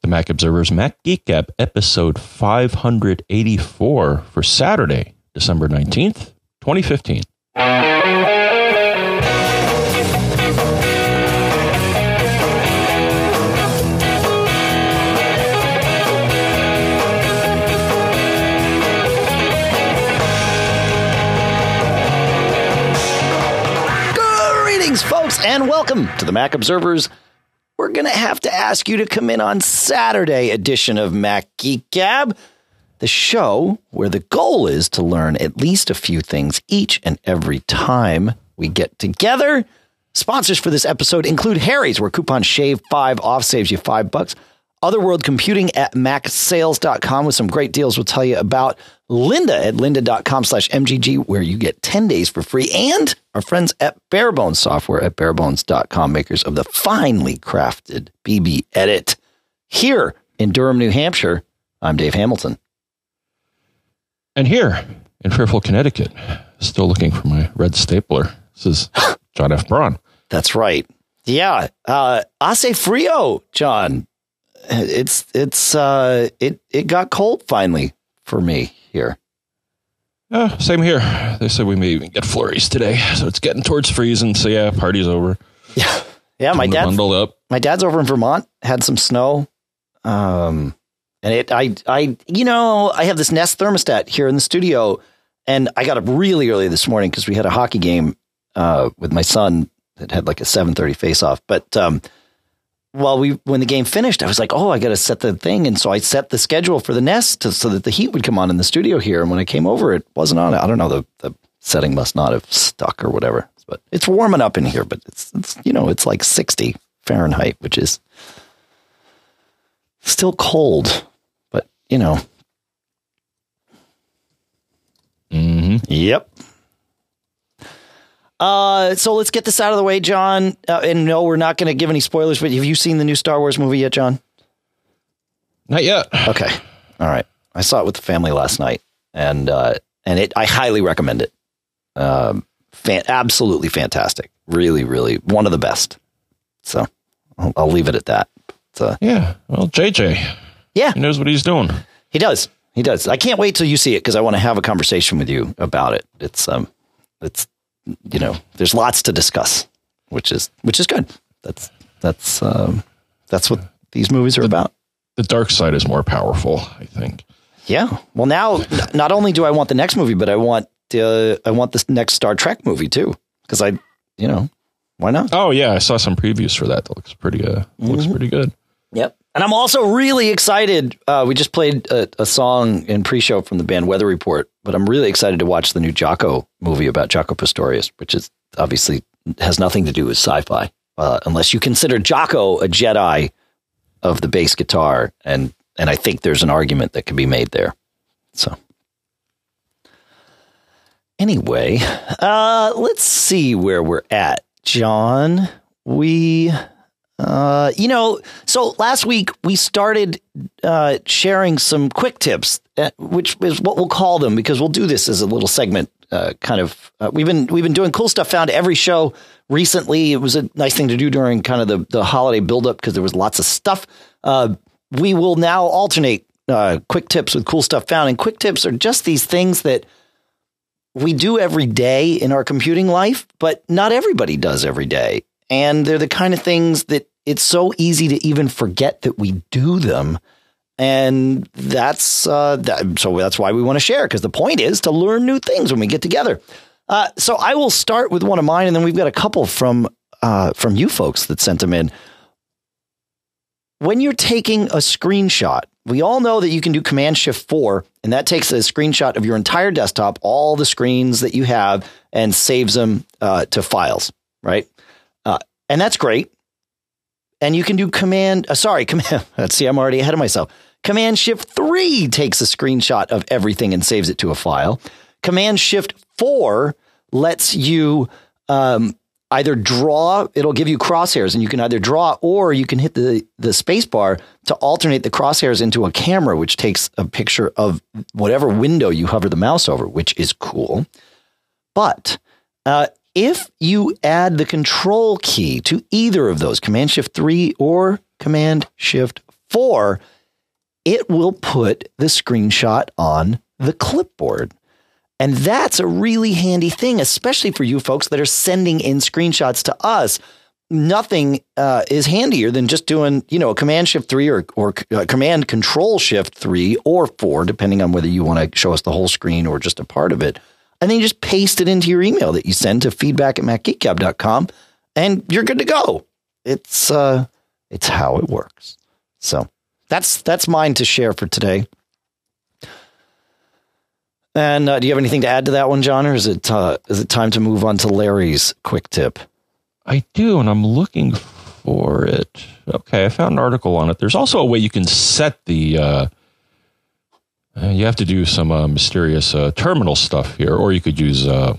the Mac Observer's Mac Geek Gab, episode 584 for Saturday, December 19th, 2015. Greetings, folks, and welcome to the Mac Observers. We're going to have to ask you to come in on Saturday edition of Mac Geek Gab, the show where the goal is to learn at least a few things each and every time we get together. Sponsors for this episode include Harry's, where coupon shave five off saves you five bucks. Otherworld Computing at macsales.com with some great deals we'll tell you about. Lynda at lynda.com slash MGG, where you get 10 days for free. And our friends at Barebones Software at barebones.com, makers of the finely crafted BBEdit. Here in Durham, New Hampshire, I'm Dave Hamilton. And here in Fairfield, Connecticut, still looking for my red stapler. This is John F. Braun. That's right. Yeah. Uh, Ace Frio, John. It's, it's, uh, it, it got cold finally for me here. Uh, same here. They said we may even get flurries today, so it's getting towards freezing. So yeah, party's over. Yeah, yeah. My Time to dad, bundle up. my dad's over in Vermont. Had some snow, um, and it. I, I, you know, I have this Nest thermostat here in the studio, and I got up really early this morning because we had a hockey game uh, with my son that had like a seven thirty face off. But um, while we when the game finished, I was like, oh, I got to set the thing, and so I set the schedule for the Nest to, so that the heat would come on in the studio here. And when I came over, it wasn't on. I don't know the the setting must not have stuck or whatever. But it's warming up in here. But it's it's you know it's like sixty Fahrenheit, which is still cold. But you know, hmm Yep. Uh, so let's get this out of the way, John. Uh, and no, we're not going to give any spoilers. But have you seen the new Star Wars movie yet, John? Not yet. Okay. All right. I saw it with the family last night, and uh, and it I highly recommend it. Um, fan, absolutely fantastic. Really, really one of the best. So I'll, I'll leave it at that. So Yeah. Well, JJ, yeah, he knows what he's doing. he does. He does. I can't wait till you see it because I want to have a conversation with you about it. It's um, it's you know, there's lots to discuss, which is which is good. That's that's um, that's what these movies are about. The dark side is more powerful, I think. Yeah. Well, now not only do I want the next movie, but I want uh, I want this next Star Trek movie too because I, you know, why not? Oh yeah, I saw some previews for that. That looks pretty. Uh, looks Mm-hmm. pretty good. Yep. And I'm also really excited. Uh, we just played a, a song in pre-show from the band Weather Report, but I'm really excited to watch the new Jaco movie about Jaco Pastorius, which is obviously has nothing to do with sci-fi, uh, unless you consider Jaco a Jedi of the bass guitar, and and I think there's an argument that can be made there. So. Anyway, uh, let's see where we're at, John. We uh, you know, so last week we started uh, sharing some quick tips, uh, which is what we'll call them because we'll do this as a little segment. Uh, kind of, uh, we've been we've been doing cool stuff found every show recently. It was a nice thing to do during kind of the the holiday buildup because there was lots of stuff. Uh, we will now alternate quick tips with cool stuff found, and quick tips are just these things that we do every day in our computing life, but not everybody does every day. And they're the kind of things that it's so easy to even forget that we do them. And that's uh, that, so that's why we want to share because the point is to learn new things when we get together. Uh, so I will start with one of mine, and then we've got a couple from uh, from you folks that sent them in. When you're taking a screenshot, we all know that you can do Command Shift Four, and that takes a screenshot of your entire desktop, all the screens that you have, and saves them uh, to files, right? And that's great. And you can do Command. Uh, sorry, Command. Let's see, I'm already ahead of myself. Command Shift Three takes a screenshot of everything and saves it to a file. Command Shift Four lets you um, either draw. It'll give you crosshairs, and you can either draw or you can hit the the space bar to alternate the crosshairs into a camera, which takes a picture of whatever window you hover the mouse over, which is cool. But uh, if you add the control key to either of those, Command Shift 3 or Command Shift four, it will put the screenshot on the clipboard. And that's a really handy thing, especially for you folks that are sending in screenshots to us. Nothing uh, is handier than just doing, you know, a command shift three or, or uh, command control shift three or four, depending on whether you want to show us the whole screen or just a part of it. And then you just paste it into your email that you send to feedback at macgeekgab.com and you're good to go. It's, uh, it's how it works. So that's, that's mine to share for today. And uh, do you have anything to add to that one, John, or is it uh, is it time to move on to Larry's quick tip? I do, and I'm looking for it. Okay, I found an article on it. There's also a way you can set the. Uh, you have to do some uh, mysterious uh, terminal stuff here, or you could use a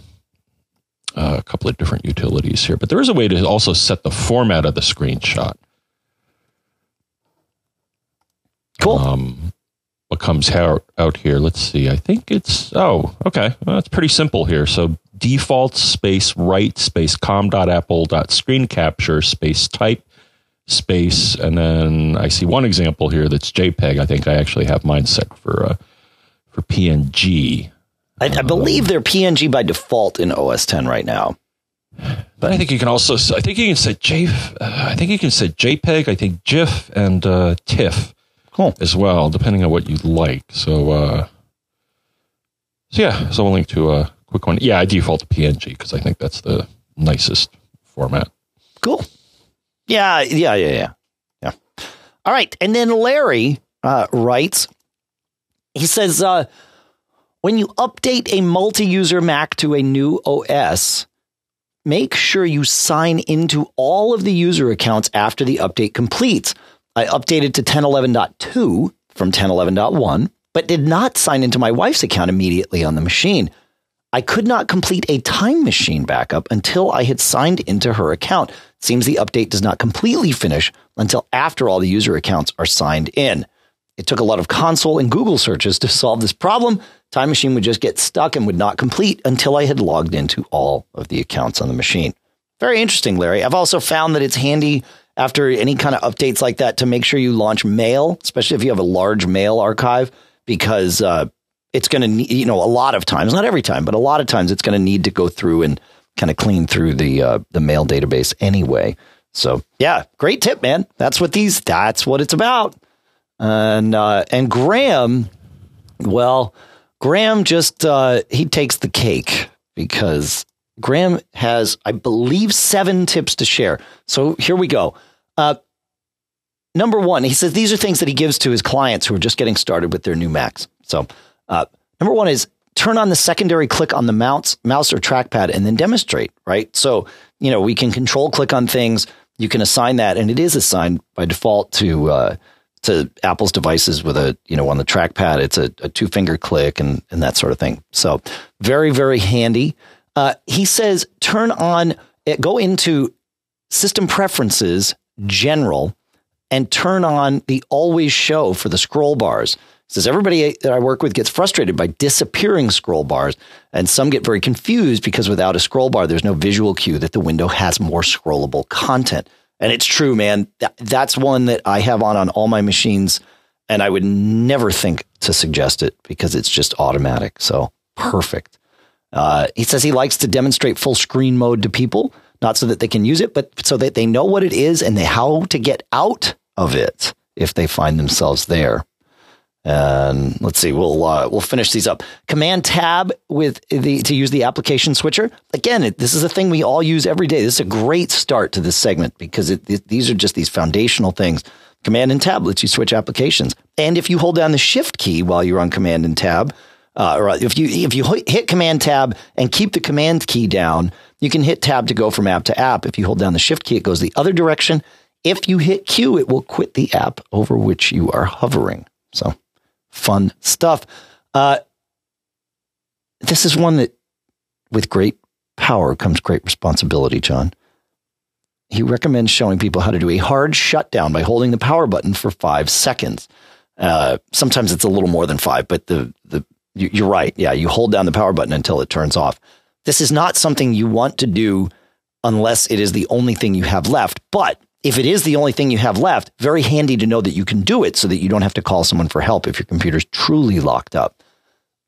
couple of different utilities here. But there is a way to also set the format of the screenshot. Cool. Um, what comes out, out here. Let's see. I think it's, oh, okay. Well, it's pretty simple here. So default space write space com.apple.screencapture space type space. And then I see one example here that's JPEG. I think I actually have mine set for, uh, for PNG. I, I believe they're PNG by default in OS 10 right now. But I think you can also, I think you can set J, uh, I think you can set JPEG, I think GIF and uh, TIFF cool. as well, depending on what you like. So, uh, so yeah, so a link to a quick one. Yeah, I default to PNG because I think that's the nicest format. Cool. Yeah, yeah, yeah, yeah, yeah. All right, and then Larry uh, writes. He says, uh, when you update a multi-user Mac to a new OS, make sure you sign into all of the user accounts after the update completes. I updated to 1011.2 from 1011.1, but did not sign into my wife's account immediately on the machine. I could not complete a time machine backup until I had signed into her account. Seems the update does not completely finish until after all the user accounts are signed in. It took a lot of console and Google searches to solve this problem. Time Machine would just get stuck and would not complete until I had logged into all of the accounts on the machine. Very interesting, Larry. I've also found that it's handy after any kind of updates like that to make sure you launch mail, especially if you have a large mail archive, because uh, it's going to, need, you know, a lot of times, not every time, but a lot of times it's going to need to go through and kind of clean through the uh, the mail database anyway. So yeah, great tip, man. That's what these. That's what it's about. And uh, and Graham, well, Graham just uh, he takes the cake because Graham has, I believe, seven tips to share. So here we go. Uh, number one, he says these are things that he gives to his clients who are just getting started with their new Macs. So, uh, number one is turn on the secondary click on the mouse, mouse or trackpad and then demonstrate, right? So, you know, we can control click on things. You can assign that, and it is assigned by default to uh, to Apple's devices with a, you know, on the trackpad, it's a, a two finger click and, and that sort of thing. So, very, very handy. Uh, he says turn on, go into system preferences general and turn on the always show for the scroll bars. Says everybody that I work with gets frustrated by disappearing scroll bars, and some get very confused because without a scroll bar, there's no visual cue that the window has more scrollable content. And it's true, man. That's one that I have on on all my machines, and I would never think to suggest it because it's just automatic. So perfect. Uh, he says he likes to demonstrate full screen mode to people not so that they can use it, but so that they know what it is and they, how to get out of it if they find themselves there. And let's see, we'll uh, we'll finish these up. Command Tab with the to use the application switcher. Again, it, this is a thing we all use every day. This is a great start to this segment because it, it, these are just these foundational things. Command and Tab lets you switch applications, and if you hold down the Shift key while you're on Command and Tab, uh, or if you if you hit Command Tab and keep the Command key down, you can hit tab to go from app to app. If you hold down the shift key, it goes the other direction. If you hit Q, it will quit the app over which you are hovering. So fun stuff. Uh, this is one that with great power comes great responsibility, John. He recommends showing people how to do a hard shutdown by holding the power button for five seconds. Uh, sometimes it's a little more than five, but the, the, you're right. Yeah. You hold down the power button until it turns off. This is not something you want to do unless it is the only thing you have left. But if it is the only thing you have left, very handy to know that you can do it so that you don't have to call someone for help if your computer's truly locked up.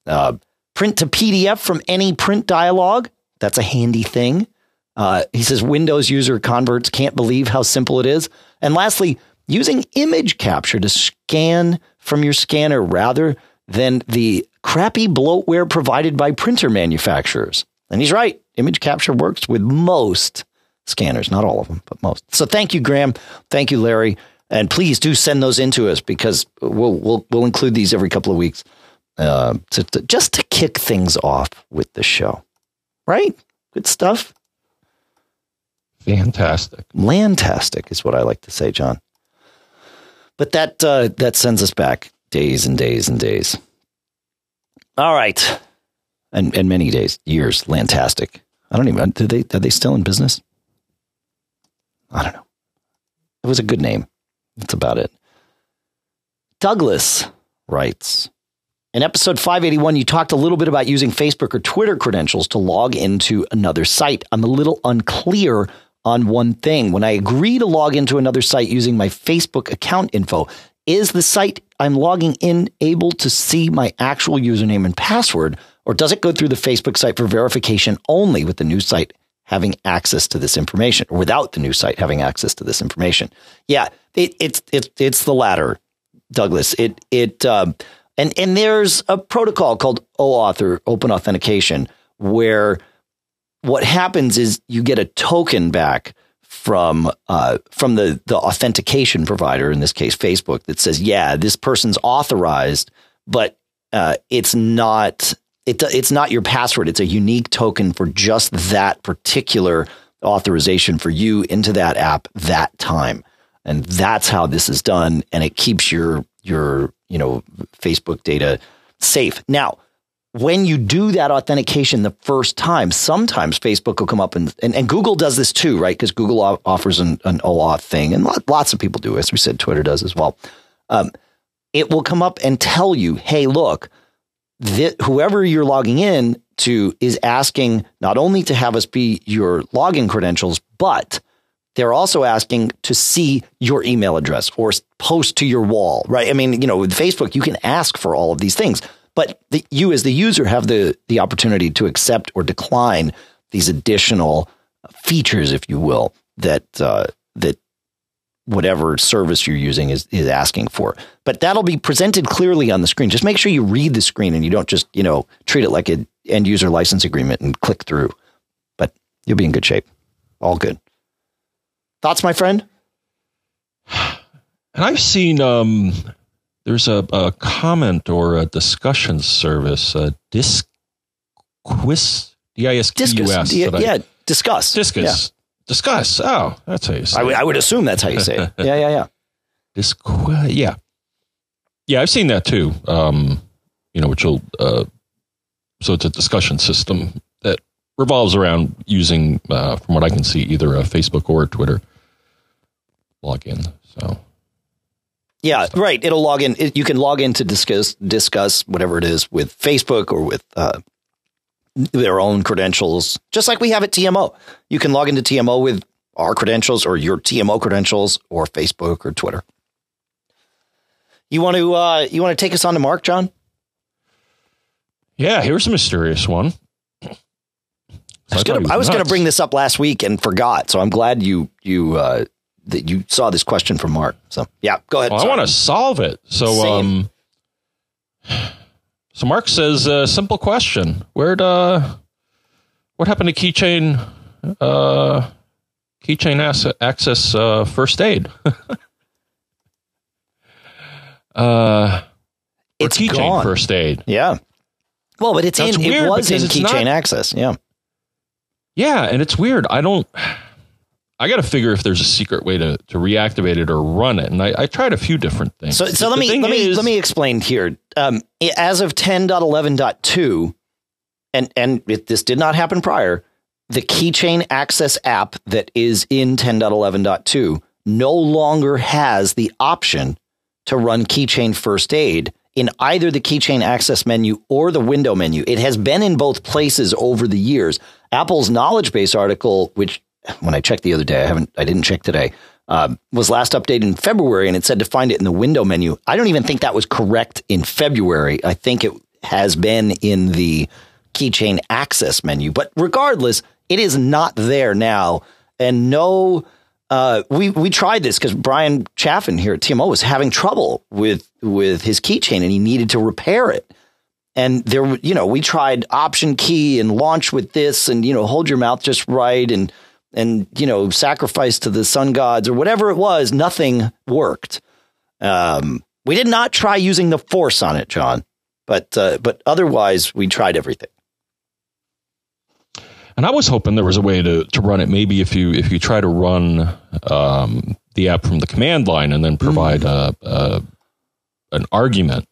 Uh, print to PDF from any print dialog. That's a handy thing. Uh, he says Windows user converts can't believe how simple it is. And lastly, using image capture to scan from your scanner rather than the crappy bloatware provided by printer manufacturers. And he's right. Image capture works with most scanners, not all of them, but most. So thank you, Graham. Thank you, Larry. And please do send those in to us because we'll we'll we'll include these every couple of weeks uh, to, to just to kick things off with the show. Right? Good stuff. Fantastic. LANtastic is what I like to say, John. But that uh, that sends us back days and days and days. All right, and and many days, years. LANtastic. I don't even. Do they are they still in business? I don't know. It was a good name. That's about it. Douglas writes In episode 581, you talked a little bit about using Facebook or Twitter credentials to log into another site. I'm a little unclear on one thing. When I agree to log into another site using my Facebook account info, is the site I'm logging in able to see my actual username and password, or does it go through the Facebook site for verification only with the new site having access to this information, or without the new site having access to this information? Yeah, it, it's it's it's the latter, Douglas. It it um, and and there's a protocol called OAuth or Open Authentication where what happens is you get a token back from uh, from the the authentication provider, in this case Facebook, that says, yeah, this person's authorized, but uh, it's not it, it's not your password. It's a unique token for just that particular authorization for you into that app that time, and that's how this is done, and it keeps your your you know Facebook data safe. Now when you do that authentication the first time, sometimes Facebook will come up and, and, and Google does this too, right? Because Google offers an, an OAuth thing, and lots of people do, as we said, Twitter does as well. Um, it will come up and tell you, hey, look, th- whoever you're logging in to is asking not only to have us be your login credentials, but they're also asking to see your email address or post to your wall, right? I mean, you know, with Facebook, you can ask for all of these things. But the, you, as the user, have the the opportunity to accept or decline these additional features, if you will, that uh, that whatever service you're using is is asking for. But that'll be presented clearly on the screen. Just make sure you read the screen and you don't just you know treat it like an end user license agreement and click through. But you'll be in good shape. All good. Thoughts, my friend? And I've seen um, there's a, a comment or a discussion service, uh, Disqus, D-I-S-Q-U-S. Disqus, yeah, discuss. Disqus. Yeah. Discuss. Oh, that's how you say I, it. I would assume that's how you say it. yeah, yeah, yeah. Disqu- yeah. Yeah, I've seen that too. Um, you know, which will, uh, so it's a discussion system that revolves around using, uh, from what I can see, either a Facebook or a Twitter login. So yeah, right. It'll log in. It, you can log in to discuss discuss whatever it is with Facebook or with uh, their own credentials, just like we have at TMO. You can log into TMO with our credentials or your TMO credentials or Facebook or Twitter. You want to uh, you want to take us on to Mark, John? Yeah, here's a mysterious one. So I was going to bring this up last week and forgot, so I'm glad you you uh, that you saw this question from Mark. So yeah, go ahead. Well, I want to solve it. So Same. um, so Mark says, uh, simple question: Where'd uh, what happened to keychain uh, keychain access uh, first aid? uh, it's keychain gone. first aid. Yeah. Well, but it's That's in. It was in keychain access. Yeah. Yeah, and it's weird. I don't. I got to figure if there's a secret way to, to reactivate it or run it. And I, I tried a few different things. So, so let me let me let me explain here. Um, as of 10.11.2, and and it, this did not happen prior, the Keychain Access app that is in 10.11.2 no longer has the option to run Keychain First Aid in either the Keychain Access menu or the window menu. It has been in both places over the years. Apple's knowledge base article, which when I checked the other day, I haven't, I didn't check today, uh, was last updated in February, and it said to find it in the window menu. I don't even think that was correct in February. I think it has been in the keychain access menu, but regardless, it is not there now, and no. Uh, we we tried this because Bryan Chaffin here at TMO was having trouble with with his keychain and he needed to repair it. And there, you know, we tried option key and launch with this, and you know, hold your mouth just right, and and you know, sacrifice to the sun gods or whatever it was. Nothing worked. Um, we did not try using the force on it, John, but uh, but otherwise, we tried everything. And I was hoping there was a way to, to run it. Maybe if you if you try to run um, the app from the command line and then provide mm. a, a, an argument,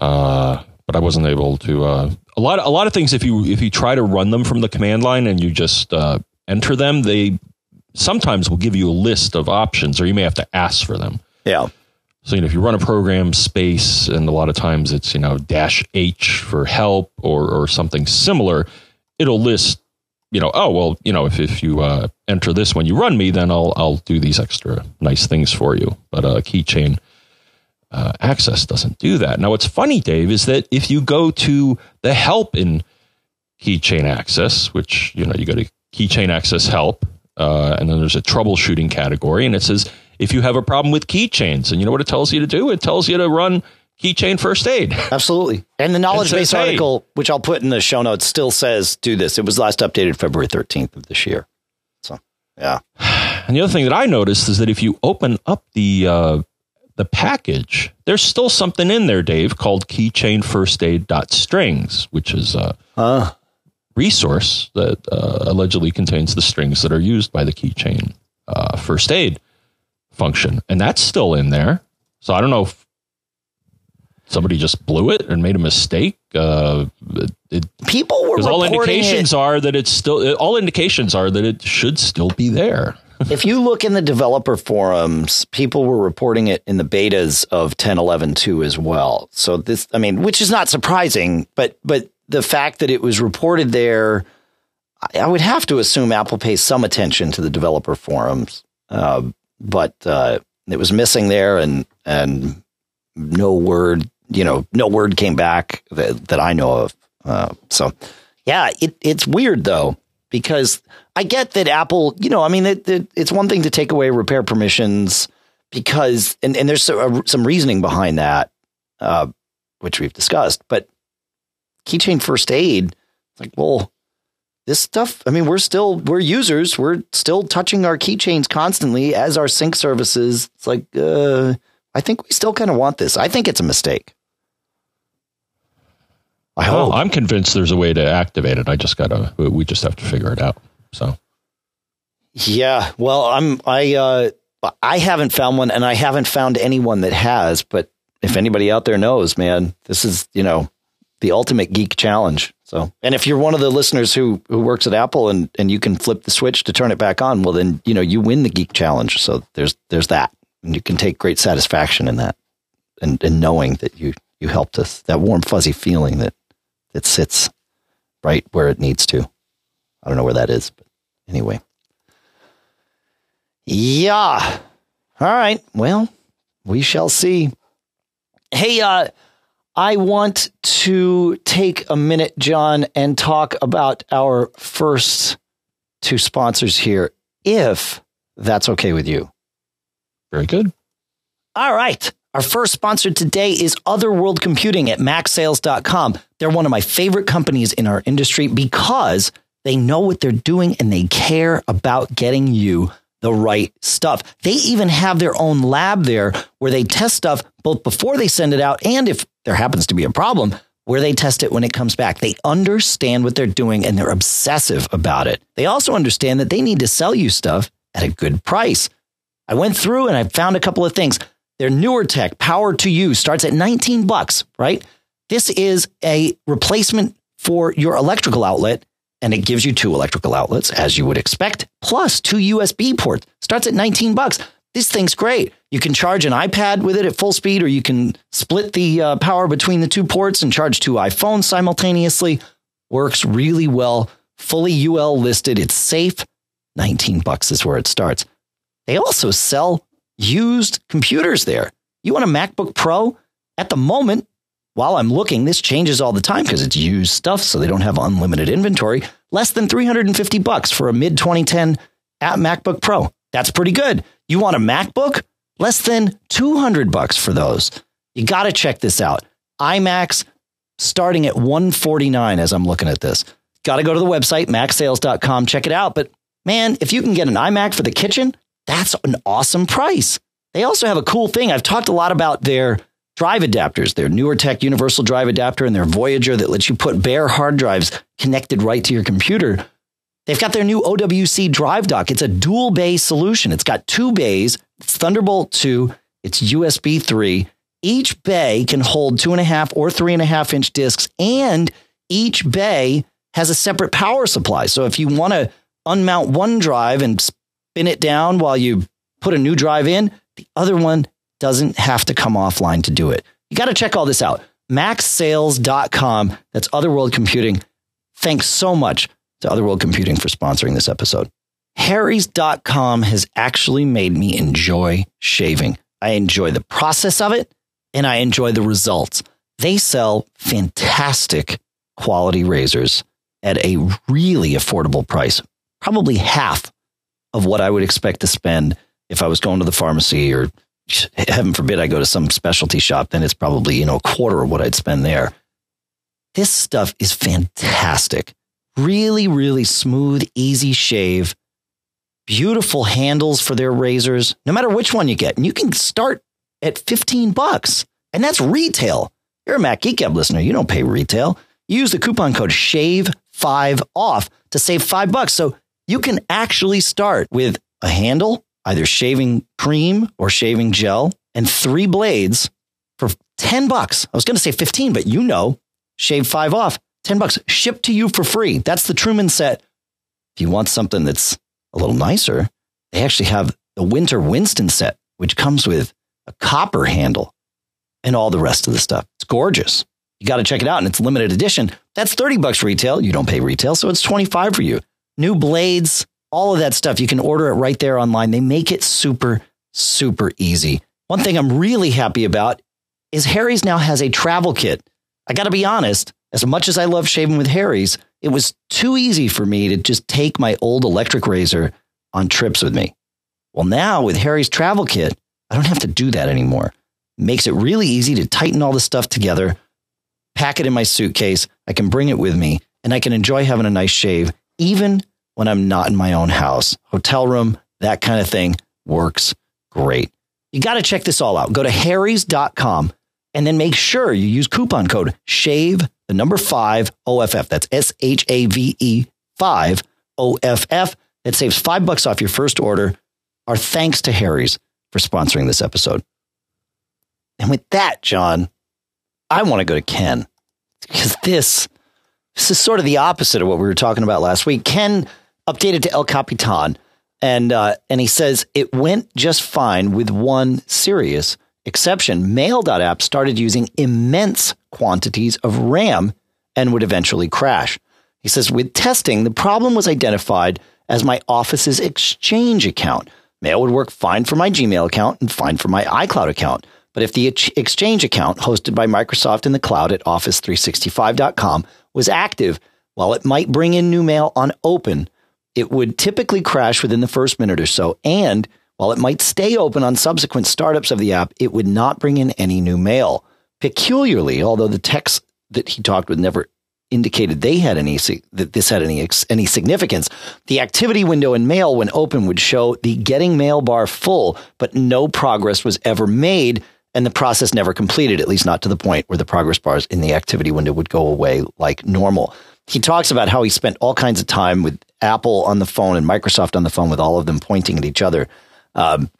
uh, but I wasn't able to. Uh, a lot a lot of things if you if you try to run them from the command line and you just uh, enter them, they sometimes will give you a list of options, or you may have to ask for them. Yeah. So you know if you run a program space, and a lot of times it's you know dash H for help or or something similar it'll list, you know, oh well, you know, if if you uh, enter this when you run me, then I'll I'll do these extra nice things for you. But uh, keychain uh, access doesn't do that. Now, what's funny, Dave, is that if you go to the help in keychain access, which you know you go to keychain access help, uh, and then there's a troubleshooting category, and it says if you have a problem with keychains, and you know what it tells you to do? It tells you to run keychain first aid. Absolutely. And the knowledge base article, which I'll put in the show notes, still says do this. It was last updated February 13th of this year. So, yeah. And the other thing that I noticed is that if you open up the uh, the package, there's still something in there, Dave, called keychain first aid strings, which is a uh. Resource that uh, allegedly contains the strings that are used by the keychain uh, first aid function. And that's still in there. So I don't know if somebody just blew it and made a mistake. Uh, it, People were all indications it. are that it's still all indications are that it should still be there. if you look in the developer forums, people were reporting it in the betas of 10.11.2 as well. So this, I mean, which is not surprising, but but the fact that it was reported there, I, would have to assume Apple pays some attention to the developer forums. Uh, but uh, it was missing there, and and no word you know, no word came back that, that I know of. Uh, so, yeah, it, it's weird though because I get that Apple, you know, I mean, it, it, it's one thing to take away repair permissions because, and, and there's some, reasoning behind that, uh, which we've discussed, but keychain first aid, it's like, well, this stuff, I mean, we're still, we're users, we're still touching our keychains constantly as our sync services. It's like, uh, I think we still kind of want this. I think it's a mistake. I hope. I'm convinced there's a way to activate it. I just gotta. We just have to figure it out. So. Yeah. Well, I'm. I. Uh, I haven't found one, and I haven't found anyone that has. But if anybody out there knows, man, this is you know the ultimate geek challenge. So, and if you're one of the listeners who who works at Apple and and you can flip the switch to turn it back on, well, then you know you win the geek challenge. So there's there's that, and you can take great satisfaction in that, and and knowing that you you helped us, that warm fuzzy feeling that that sits right where it needs to. I don't know where that is, but anyway. Yeah. All right. Well, we shall see. Hey, uh, I want to take a minute, John, and talk about our first two sponsors here, if that's okay with you. Very good. All right. Our first sponsor today is Otherworld Computing at MacSales.com. They're one of my favorite companies in our industry because they know what they're doing and they care about getting you the right stuff. They even have their own lab there where they test stuff both before they send it out and if there happens to be a problem, where they test it when it comes back. They understand what they're doing and they're obsessive about it. They also understand that they need to sell you stuff at a good price. I went through and I found a couple of things. Their NewerTech, Power to You, starts at 19 bucks, right? This is a replacement for your electrical outlet, and it gives you two electrical outlets, as you would expect, plus two USB ports. Starts at 19 bucks. This thing's great. You can charge an iPad with it at full speed, or you can split the uh, power between the two ports and charge two iPhones simultaneously. Works really well. Fully UL listed. It's safe. 19 bucks is where it starts. They also sell used computers there. You want a MacBook Pro? At the moment, while I'm looking, this changes all the time because it's used stuff, so they don't have unlimited inventory. Less than 350 bucks for a mid 2010 at MacBook Pro. That's pretty good. You want a MacBook? Less than 200 bucks for those. You got to check this out. iMacs starting at 149 as I'm looking at this. Got to go to the website macsales.com, check it out, but man, if you can get an iMac for the kitchen, that's an awesome price. They also have a cool thing. I've talked a lot about their drive adapters, their NewerTech universal drive adapter and their Voyager that lets you put bare hard drives connected right to your computer. They've got their new OWC drive dock. It's a dual bay solution. It's got two bays, it's Thunderbolt 2, it's USB 3. Each bay can hold two and a half or three and a half inch discs, and each bay has a separate power supply. So if you want to unmount one drive and spin it down while you put a new drive in, the other one doesn't have to come offline to do it. You got to check all this out. MacSales.com. That's Otherworld Computing. Thanks so much to Otherworld Computing for sponsoring this episode. Harry's.com has actually made me enjoy shaving. I enjoy the process of it and I enjoy the results. They sell fantastic quality razors at a really affordable price, probably half of what I would expect to spend if I was going to the pharmacy or heaven forbid I go to some specialty shop, then it's probably, you know, a quarter of what I'd spend there. This stuff is fantastic. Really, really smooth, easy shave. Beautiful handles for their razors, no matter which one you get. And you can start at 15 bucks. And that's retail. You're a Mac Geek Gab listener. You don't pay retail. Use the coupon code SHAVE5 off to save five bucks. So you can actually start with a handle, either shaving cream or shaving gel, and three blades for 10 bucks. I was going to say 15, but you know, shave five off, 10 bucks, shipped to you for free. That's the Truman set. If you want something that's a little nicer, they actually have the Winter Winston set, which comes with a copper handle and all the rest of the stuff. It's gorgeous. You got to check it out and it's limited edition. That's 30 bucks retail. You don't pay retail, so it's 25 for you. New blades, all of that stuff. You can order it right there online. They make it super, super easy. One thing I'm really happy about is Harry's now has a travel kit. I got to be honest, as much as I love shaving with Harry's, it was too easy for me to just take my old electric razor on trips with me. Well, now with Harry's travel kit, I don't have to do that anymore. It makes it really easy to tighten all the stuff together, pack it in my suitcase. I can bring it with me, and I can enjoy having a nice shave, even when I'm not in my own house. Hotel room, that kind of thing works great. You got to check this all out. Go to harrys.com and then make sure you use coupon code SHAVE, the number five OFF. That's S H A V E 5 OFF. That saves five bucks off your first order. Our thanks to Harry's for sponsoring this episode. And with that, John, I want to go to Ken because this, this is sort of the opposite of what we were talking about last week. Ken updated to El Capitan, and uh, and he says it went just fine with one serious exception. Mail.app started using immense quantities of RAM and would eventually crash. He says with testing, the problem was identified as my Office's Exchange account. Mail would work fine for my Gmail account and fine for my iCloud account. But if the Exchange account hosted by Microsoft in the cloud at office365.com was active, while it might bring in new mail on open, it would typically crash within the first minute or so. And while it might stay open on subsequent startups of the app, it would not bring in any new mail. Peculiarly, although the texts that he talked with never indicated they had any that this had any any significance. The activity window in Mail when open would show the getting mail bar full, but no progress was ever made and the process never completed, at least not to the point where the progress bars in the activity window would go away like normal. He talks about how he spent all kinds of time with Apple on the phone and Microsoft on the phone with all of them pointing at each other. Um,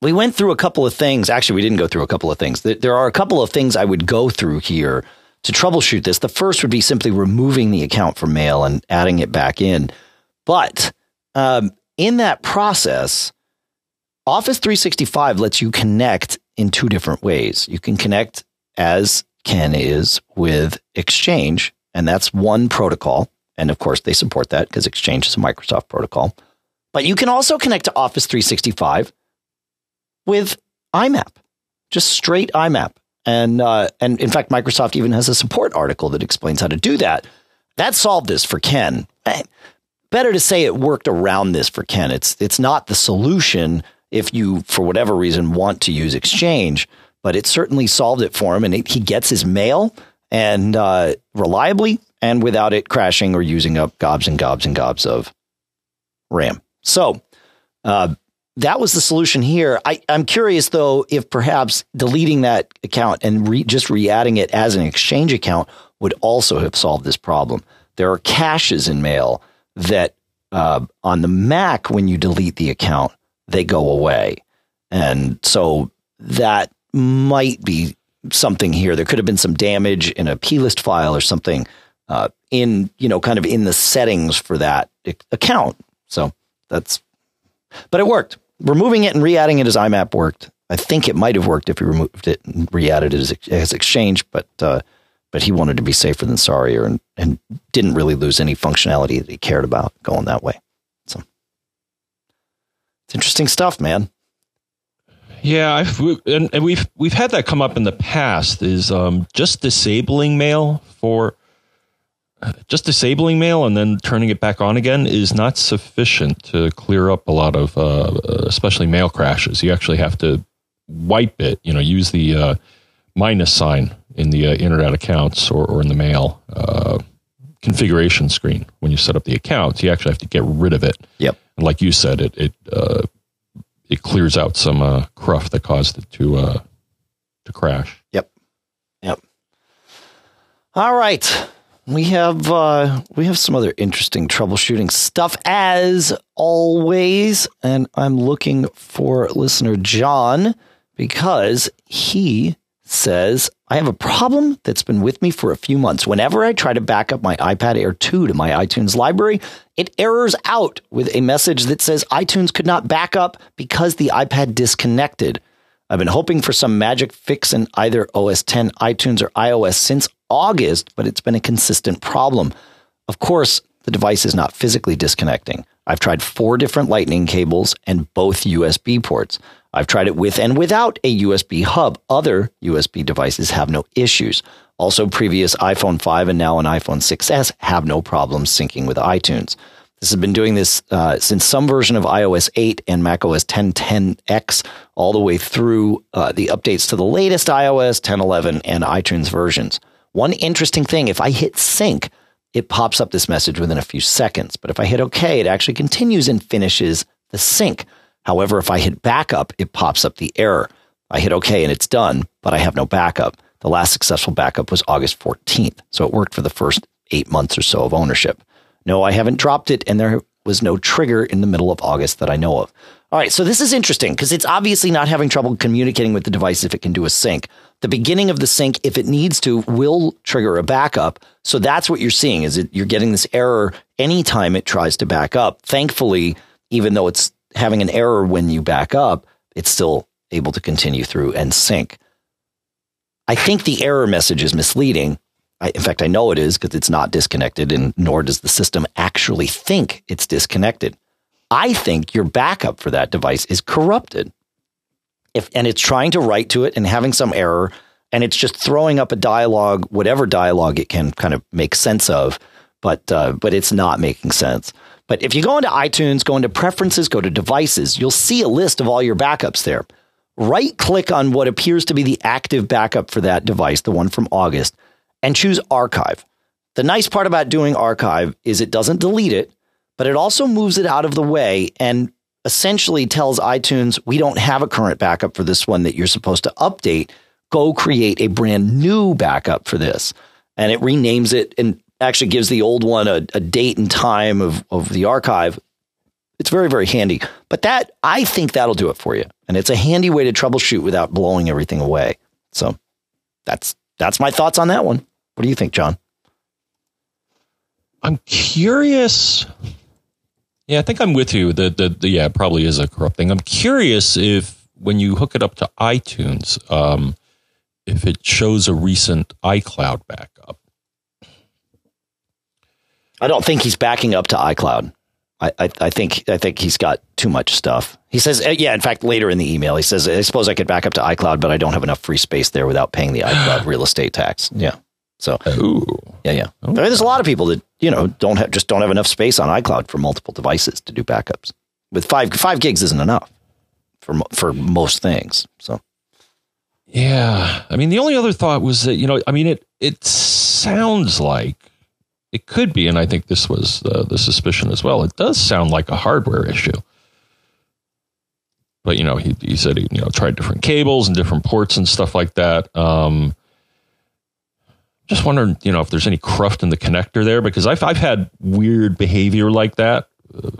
we went through a couple of things. Actually, we didn't go through a couple of things. There are a couple of things I would go through here to troubleshoot this. The first would be simply removing the account from mail and adding it back in. But um, in that process, Office 365 lets you connect in two different ways. You can connect as Ken is with Exchange, and that's one protocol. And of course, they support that because Exchange is a Microsoft protocol. But you can also connect to Office 365 with IMAP, just straight IMAP. And uh, and in fact, Microsoft even has a support article that explains how to do that. That solved this for Ken. Eh, better to say it worked around this for Ken. It's it's not the solution if you, for whatever reason, want to use Exchange, but it certainly solved it for him, and it, he gets his mail and uh, reliably and without it crashing or using up gobs and gobs and gobs of RAM. So uh, that was the solution here. I, am curious though if perhaps deleting that account and re, just re-adding it as an Exchange account would also have solved this problem. There are caches in Mail that uh, on the Mac when you delete the account they go away, and so that might be something here. There could have been some damage in a plist file or something uh, in you know kind of in the settings for that account. So that's but it worked removing it and re-adding it as IMAP worked. I think it might have worked if he removed it and re-added it as, as Exchange, but uh, but he wanted to be safer than sorry, and, and didn't really lose any functionality that he cared about going that way. So it's interesting stuff, man. Yeah, I've, and, and we've we've had that come up in the past. Is um, just disabling mail for just disabling mail and then turning it back on again is not sufficient to clear up a lot of, uh, especially mail crashes. You actually have to wipe it. You know, use the uh, minus sign in the uh, internet accounts or, or in the mail uh, configuration screen when you set up the accounts. You actually have to get rid of it. Yep. And like you said, it it uh, it clears out some uh, cruft that caused it to to crash. Yep. Yep. All right we have uh, we have some other interesting troubleshooting stuff as always, and I'm looking for listener John because he says I have a problem that's been with me for a few months. Whenever I try to back up my iPad Air 2 to my iTunes library, it errors out with a message that says iTunes could not back up because the iPad disconnected. I've been hoping for some magic fix in either OS 10, iTunes, or iOS since August, but it's been a consistent problem. Of course, the device is not physically disconnecting. I've tried four different lightning cables and both USB ports. I've tried it with and without a USB hub. Other USB devices have no issues. Also, previous iPhone 5 and now an iPhone 6S have no problems syncing with iTunes. This has been doing this uh, since some version of iOS 8 and macOS 1010X, all the way through uh, the updates to the latest iOS 1011 and iTunes versions. One interesting thing if I hit sync, it pops up this message within a few seconds. But if I hit OK, it actually continues and finishes the sync. However, if I hit backup, it pops up the error. I hit OK and it's done, but I have no backup. The last successful backup was August 14th, so it worked for the first eight months or so of ownership. No, I haven't dropped it, and there was no trigger in the middle of August that I know of. All right, so this is interesting because it's obviously not having trouble communicating with the device if it can do a sync. The beginning of the sync, if it needs to, will trigger a backup. So that's what you're seeing is that you're getting this error anytime it tries to back up. Thankfully, even though it's having an error when you back up, it's still able to continue through and sync. I think the error message is misleading I, in fact, I know it is because it's not disconnected, and nor does the system actually think it's disconnected. I think your backup for that device is corrupted. If, and it's trying to write to it and having some error, and it's just throwing up a dialogue, whatever dialogue it can kind of make sense of, but uh, but it's not making sense. But if you go into iTunes, go into Preferences, go to Devices, you'll see a list of all your backups there. Right click on what appears to be the active backup for that device, the one from August and choose archive. The nice part about doing archive is it doesn't delete it, but it also moves it out of the way and essentially tells iTunes, we don't have a current backup for this one that you're supposed to update. Go create a brand new backup for this. And it renames it and actually gives the old one a, a date and time of, of the archive. It's very, very handy. But that, I think that'll do it for you. And it's a handy way to troubleshoot without blowing everything away. So that's that's my thoughts on that one. What do you think, John? I'm curious. Yeah, I think I'm with you. The, the, the yeah, probably is a corrupt thing. I'm curious if when you hook it up to iTunes, um, if it shows a recent iCloud backup. I don't think he's backing up to iCloud. I, I, I think I think he's got too much stuff. He says, uh, yeah. In fact, later in the email, he says, I suppose I could back up to iCloud, but I don't have enough free space there without paying the iCloud real estate tax. Yeah. So Ooh. yeah, yeah. I mean, there's a lot of people that you know don't have just don't have enough space on iCloud for multiple devices to do backups. With five five gigs isn't enough for for most things. So Yeah. I mean, the only other thought was that, you know, I mean, it, it sounds like it could be, and I think this was uh, the suspicion as well. It does sound like a hardware issue. But, you know, he, he said he, you know, tried different cables and different ports and stuff like that. Um, just wondering, you know, if there's any cruft in the connector there because I've, I've had weird behavior like that uh,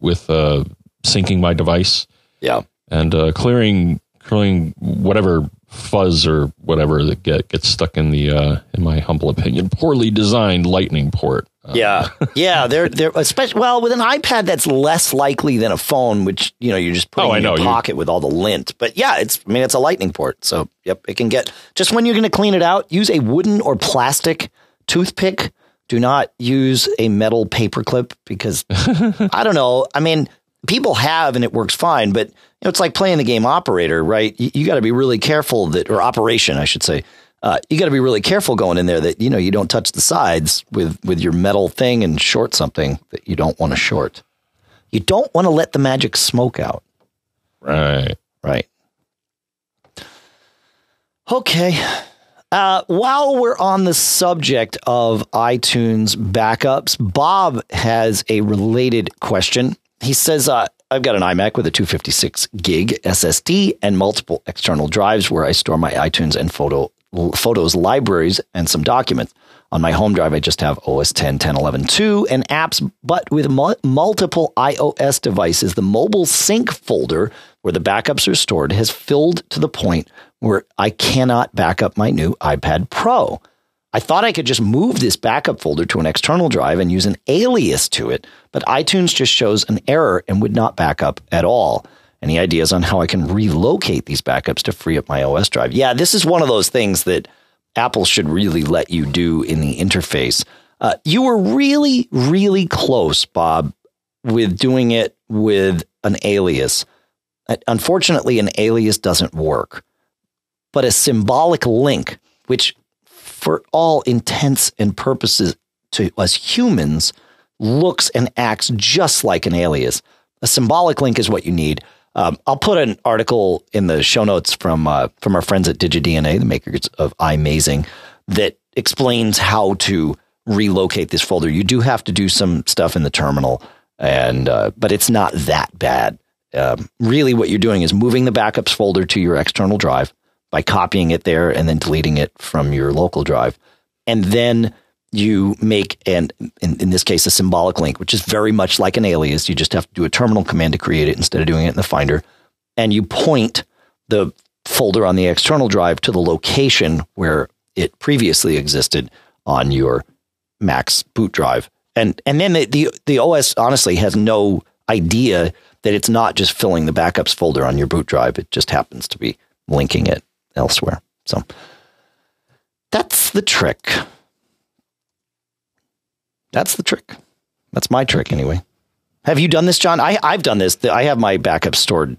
with uh, syncing my device yeah, and uh, clearing clearing whatever fuzz or whatever that get gets stuck in the uh, in my humble opinion poorly designed lightning port. Uh, yeah, yeah. They're they're especially well with an iPad that's less likely than a phone, which you know you're just putting Oh, in your you- pocket with all the lint. But yeah, it's I mean it's a Lightning port, so yep, it can get just when you're going to clean it out. Use a wooden or plastic toothpick. Do not use a metal paperclip because I don't know. I mean, people have and it works fine, but you know, it's like playing the game operator, right? You, you got to be really careful that, or operation, I should say. Uh, you got to be really careful going in there that you know you don't touch the sides with with your metal thing and short something that you don't want to short. You don't want to let the magic smoke out, right. right? Okay. Uh, while we're on the subject of iTunes backups, Bob has a related question. He says, uh, I've got an iMac with a 256 gig SSD and multiple external drives where I store my iTunes and photo photos libraries and some documents. On my home drive, I just have OS 10, 10, 11, 2 and apps, but with mul- multiple iOS devices, the mobile sync folder where the backups are stored has filled to the point where I cannot back up my new iPad Pro. I thought I could just move this backup folder to an external drive and use an alias to it, but iTunes just shows an error and would not back up at all. Any ideas on how I can relocate these backups to free up my OS drive? Yeah, this is one of those things that Apple should really let you do in the interface. Uh, you were really, really close, Bob, with doing it with an alias. Uh, Unfortunately, an alias doesn't work, but a symbolic link, which for all intents and purposes to us humans looks and acts just like an alias. A symbolic link is what you need. Um, I'll put an article in the show notes from uh, from our friends at DigiDNA, the makers of iMazing, that explains how to relocate this folder. You do have to do some stuff in the terminal, and uh, but it's not that bad. Um, really, what you're doing is moving the backups folder to your external drive by copying it there and then deleting it from your local drive, and then you make an in, in this case a symbolic link which is very much like an alias. You just have to do a terminal command to create it instead of doing it in the finder. And you point the folder on the external drive to the location where it previously existed on your mac's boot drive. And and then the, the the os honestly has no idea that it's not just filling the backups folder on your boot drive. It just happens to be linking it elsewhere. So that's the trick that's the trick. That's my trick anyway. Have you done this, John? I, I've done this. I have my backup stored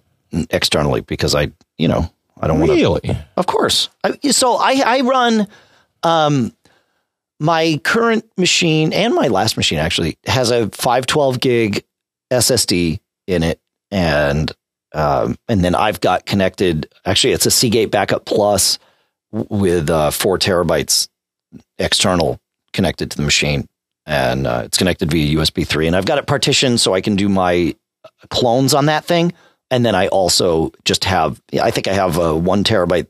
externally because I, you know, I don't want to. Really? Of course. I, so I, I run um, my current machine and my last machine actually has a 512 gig SSD in it. And um, and then I've got connected. Actually, it's a Seagate Backup Plus with uh, four terabytes external connected to the machine, and uh, it's connected via USB three. And I've got it partitioned so I can do my clones on that thing. And then I also just have, I think I have a one terabyte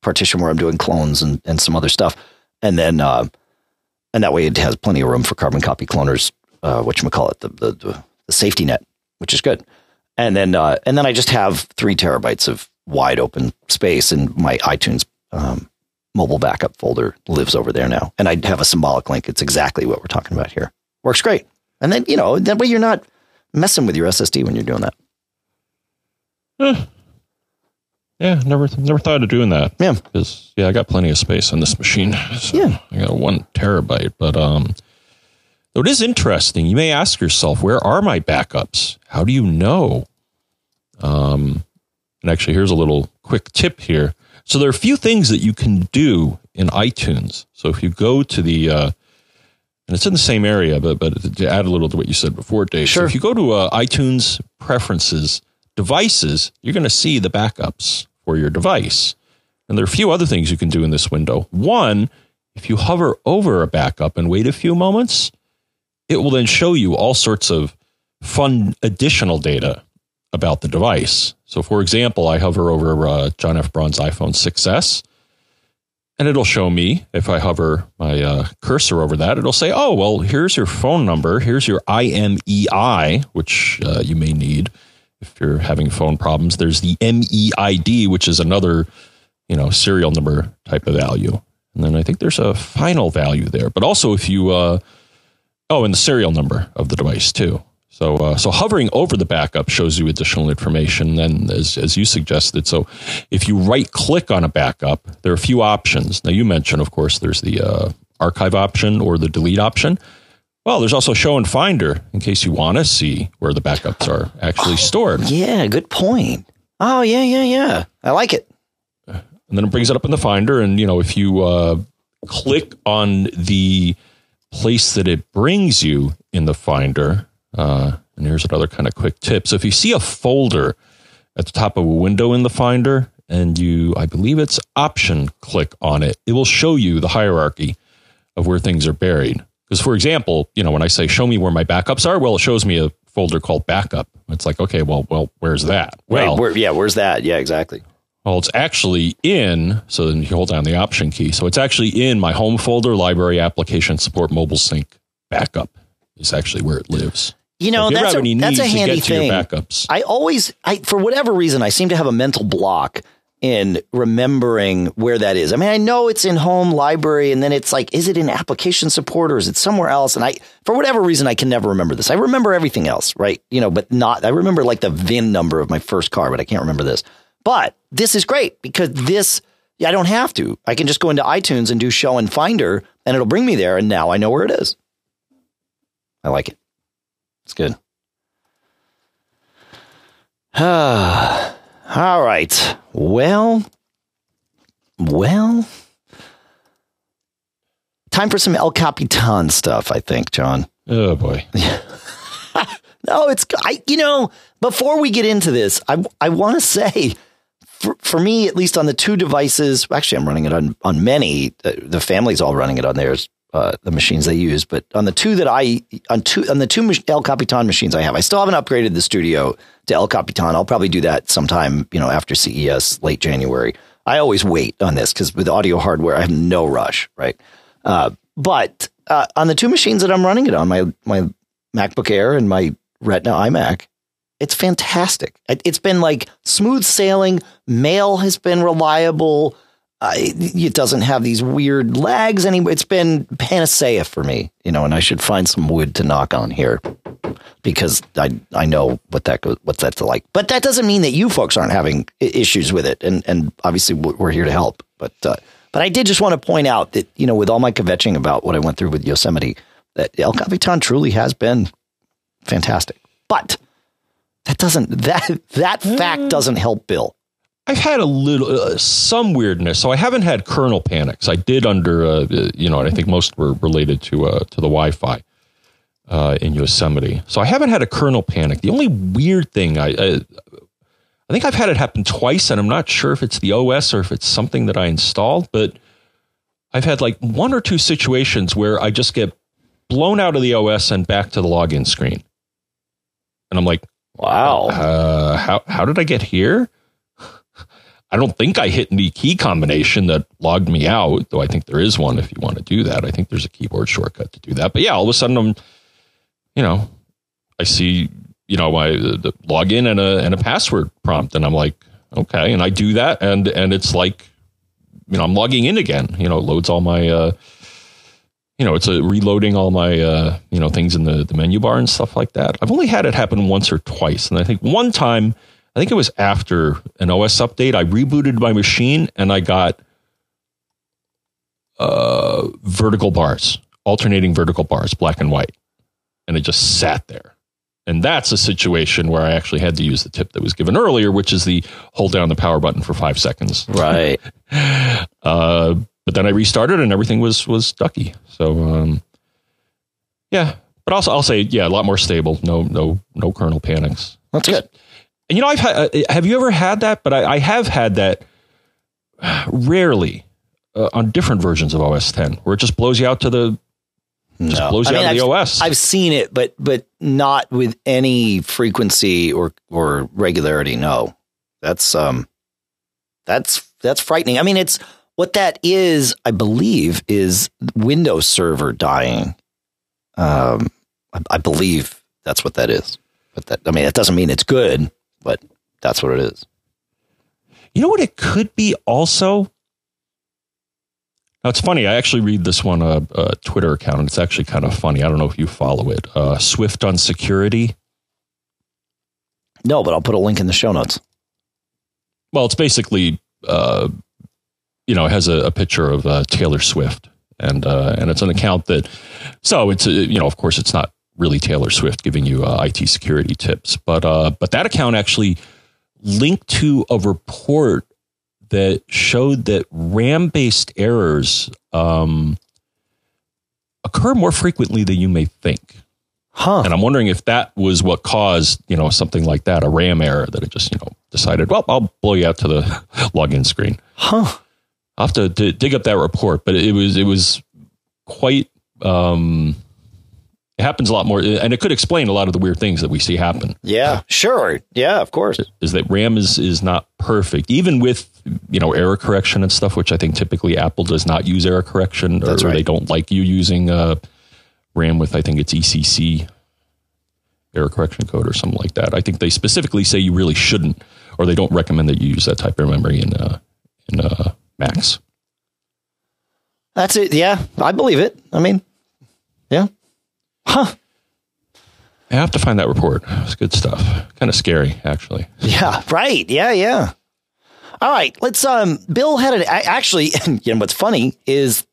partition where I'm doing clones and, and some other stuff. And then, uh, and that way it has plenty of room for Carbon Copy Cloner's, uh, what you call it, the, the, the, safety net, which is good. And then, uh, and then I just have three terabytes of wide open space and my iTunes, um, mobile backup folder lives over there now. And I have a symbolic link. It's exactly what we're talking about here. Works great. And then, you know, that way you're not messing with your SSD when you're doing that. Yeah, never never thought of doing that. Yeah. Because yeah, I got plenty of space on this machine. So Yeah. I got one terabyte, but um though it is interesting. You may ask yourself, where are my backups? How do you know? Um, and actually, here's a little quick tip here. So there are a few things that you can do in iTunes. So if you go to the, uh, and it's in the same area, but but to add a little to what you said before, Dave. Sure. So if you go to uh, iTunes preferences, devices, you're going to see the backups for your device. And there are a few other things you can do in this window. One, if you hover over a backup and wait a few moments, it will then show you all sorts of fun additional data about the device. So, for example, I hover over uh, John F. Braun's iPhone 6S, and it'll show me if I hover my uh, cursor over that, it'll say, "Oh, well, here's your phone number. Here's your IMEI, which uh, you may need if you're having phone problems. There's the MEID, which is another, you know, serial number type of value, and then I think there's a final value there. But also, if you, uh, oh, and the serial number of the device too." So, uh, so hovering over the backup shows you additional information. Then, as as you suggested, so if you right click on a backup, there are a few options. Now, you mentioned, of course, there's the uh, archive option or the delete option. Well, there's also show and finder in case you want to see where the backups are actually stored. Yeah, good point. Oh, yeah, yeah, yeah. I like it. And then it brings it up in the finder, and you know if you uh, click on the place that it brings you in the finder, uh, and here's another kind of quick tip. So if you see a folder at the top of a window in the Finder, and you, I believe it's Option click on it, it will show you the hierarchy of where things are buried. Because, for example, you know, when I say show me where my backups are, well, it shows me a folder called backup. It's like, okay, well, well, where's that? Well, right, where, yeah, where's that? Yeah, exactly. Well, it's actually in, so then you hold down the option key. So it's actually in my home folder, library application support mobile sync backup is actually where it lives. You know, so that's a, that's a handy thing. backups. I always, I for whatever reason, I seem to have a mental block in remembering where that is. I mean, I know it's in home library and then it's like, is it in application support or is it somewhere else? And I, for whatever reason, I can never remember this. I remember everything else, right? You know, but not, I remember like the VIN number of my first car, but I can't remember this. But this is great because this, I don't have to. I can just go into iTunes and do show and finder and it'll bring me there. And now I know where it is. I like it. It's good. All right. Well, well, time for some El Capitan stuff, I think, John. Oh, boy. no, it's, I, you know, before we get into this, I, I want to say, for, for me, at least on the two devices, actually, I'm running it on, on many. Uh, the family's all running it on theirs uh, the machines they use, but on the two that I on two on the two El Capitan machines I have, I still haven't upgraded the studio to El Capitan. I'll probably do that sometime, you know, after CES late January. I always wait on this because with audio hardware, I have no rush, right? Uh, but uh, on the two machines that I'm running it on, my my MacBook Air and my Retina iMac, it's fantastic. It's been like smooth sailing. Mail has been reliable uh, it doesn't have these weird lags anymore. It's been panacea for me, you know, and I should find some wood to knock on here because I I know what that goes, what that's like. But that doesn't mean that you folks aren't having issues with it, and and obviously we're here to help. But uh, but I did just want to point out that you know, with all my kvetching about what I went through with Yosemite, that El Capitan truly has been fantastic. But that doesn't that that fact doesn't help Bill. I've had a little, uh, some weirdness. So I haven't had kernel panics. I did under, uh, you know, and I think most were related to uh, to the Wi-Fi uh, in Yosemite. So I haven't had a kernel panic. The only weird thing I, I, I think I've had it happen twice, and I'm not sure if it's the OS or if it's something that I installed. But I've had like one or two situations where I just get blown out of the OS and back to the login screen, and I'm like, "Wow, uh, how how did I get here?" I don't think I hit the key combination that logged me out, though I think there is one if you want to do that. I think there's a keyboard shortcut to do that. But yeah, all of a sudden I'm, you know, I see, you know, my the login and a and a password prompt, and I'm like, okay, and I do that, and and it's like, you know, I'm logging in again. You know, it loads all my, uh, you know, it's a reloading all my, uh, you know, things in the the menu bar and stuff like that. I've only had it happen once or twice, and I think one time I think it was after an OS update. I rebooted my machine and I got uh, vertical bars, alternating vertical bars, black and white. and it just sat there. And that's a situation where I actually had to use the tip that was given earlier, which is the hold down the power button for five seconds. Right. uh, but then I restarted and everything was was ducky. So um, yeah, but also I'll say yeah, a lot more stable. No no no kernel panics. That's good. And you know, I've had, uh, have you ever had that? But I, I have had that rarely uh, on different versions of OS 10, where it just blows you out to the just No. blows I you mean, out of the I've- OS. I've seen it, but but not with any frequency or or regularity. No, that's um, that's that's frightening. I mean, it's what that is. I believe is WindowServer dying. Um, I, I believe that's what that is. But that I mean, it doesn't mean it's good, but that's what it is. You know what it could be also? Now it's funny. I actually read this one uh, uh, Twitter account, and it's actually kind of funny. I don't know if you follow it. Uh, SwiftOnSecurity. No, but I'll put a link in the show notes. Well, it's basically, uh, you know, it has a, a picture of uh, Taylor Swift, and uh, and it's an account that. So it's a, you know, of course, it's not really Taylor Swift giving you uh, IT security tips, but uh, but that account actually linked to a report that showed that RAM based errors um, occur more frequently than you may think. Huh? And I'm wondering if that was what caused, you know, something like that, a RAM error that it just, you know, decided, well, I'll blow you out to the login screen. Huh? I'll have to d- dig up that report, but it was, it was quite, um, it happens a lot more, and it could explain a lot of the weird things that we see happen. Yeah. Sure. Yeah. Of course. Is that RAM is is not perfect, even with you know error correction and stuff, which I think typically Apple does not use error correction, or That's right. they don't like you using uh, RAM with I think it's ECC error correction code or something like that. I think they specifically say you really shouldn't, or they don't recommend that you use that type of memory in uh, in uh, Macs. That's it. Yeah. I believe it. I mean, yeah. Huh. I have to find that report. It's good stuff. Kind of scary, actually. Yeah, right. Yeah, yeah. All right, let's um Bill had it actually you know what's funny is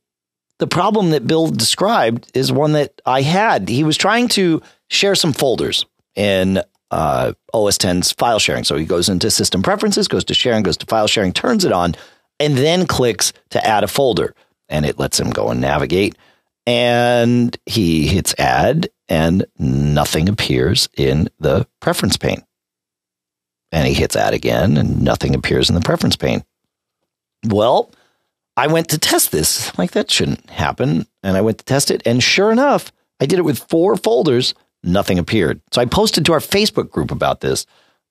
the problem that Bill described is one that I had. He was trying to share some folders in uh, OS 10's file sharing. So he goes into system preferences, goes to sharing, goes to file sharing, turns it on, and then clicks to add a folder. And it lets him go and navigate. And he hits add, and nothing appears in the preference pane and he hits add again and nothing appears in the preference pane. Well, I went to test this. Like that shouldn't happen. And I went to test it. And sure enough, I did it with four folders. Nothing appeared. So I posted to our Facebook group about this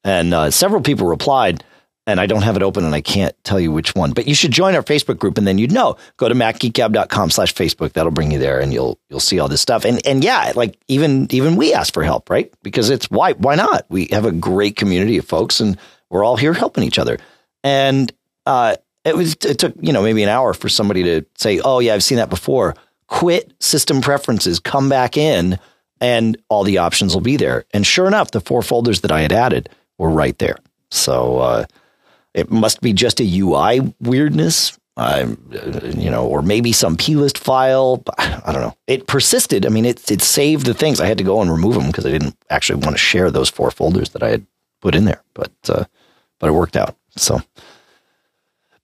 and uh, several people replied and I don't have it open and I can't tell you which one, but you should join our Facebook group and then you'd know. Go to macgeekgab.com slash Facebook. That'll bring you there and you'll, you'll see all this stuff. And, and yeah, like even, even we ask for help, right? Because it's why, why not? We have a great community of folks and we're all here helping each other. And, uh, it was, it took, you know, maybe an hour for somebody to say, Oh yeah, I've seen that before. Quit system preferences, come back in and all the options will be there. And sure enough, the four folders that I had added were right there. So, uh, it must be just a UI weirdness, uh, you know, or maybe some plist file. I don't know. It persisted. I mean, it it saved the things. I had to go and remove them because I didn't actually want to share those four folders that I had put in there. But uh, but it worked out. So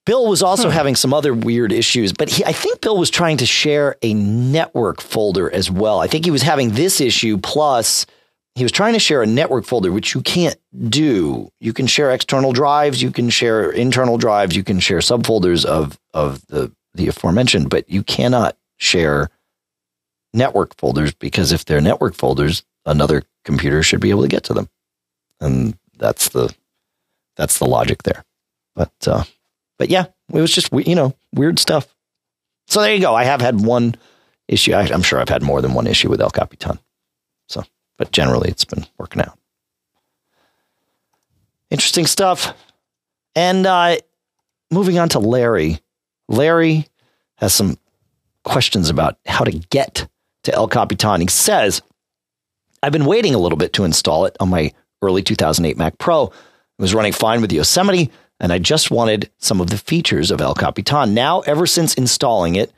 Bill was also having some other weird issues, but he, I think Bill was trying to share a network folder as well. I think he was having this issue plus he was trying to share a network folder, which you can't do. You can share external drives, you can share internal drives, you can share subfolders of of the the aforementioned, but you cannot share network folders because if they're network folders, another computer should be able to get to them, and that's the that's the logic there. But uh, but yeah, it was just you know weird stuff. So there you go. I have had one issue. I, I'm sure I've had more than one issue with El Capitan. But generally, it's been working out. Interesting stuff. And uh, moving on to Larry. Larry has some questions about how to get to El Capitan. He says, I've been waiting a little bit to install it on my early 2008 Mac Pro. It was running fine with Yosemite, and I just wanted some of the features of El Capitan. Now, ever since installing it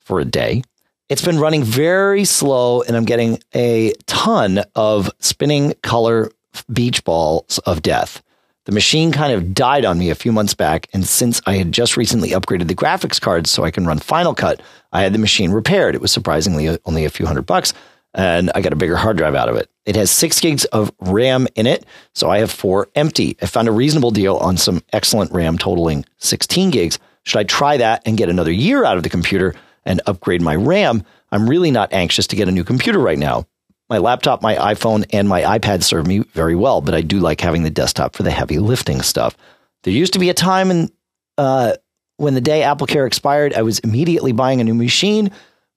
for a day, it's been running very slow, and I'm getting a ton of spinning color beach balls of death. The machine kind of died on me a few months back, and since I had just recently upgraded the graphics cards so I can run Final Cut, I had the machine repaired. It was surprisingly only a few hundred bucks, and I got a bigger hard drive out of it. It has six gigs of RAM in it, so I have four empty. I found a reasonable deal on some excellent RAM totaling 16 gigs. Should I try that and get another year out of the computer and upgrade my RAM? I'm really not anxious to get a new computer right now. My laptop, my iPhone, and my iPad serve me very well, but I do like having the desktop for the heavy lifting stuff. There used to be a time in, uh, when the day AppleCare expired, I was immediately buying a new machine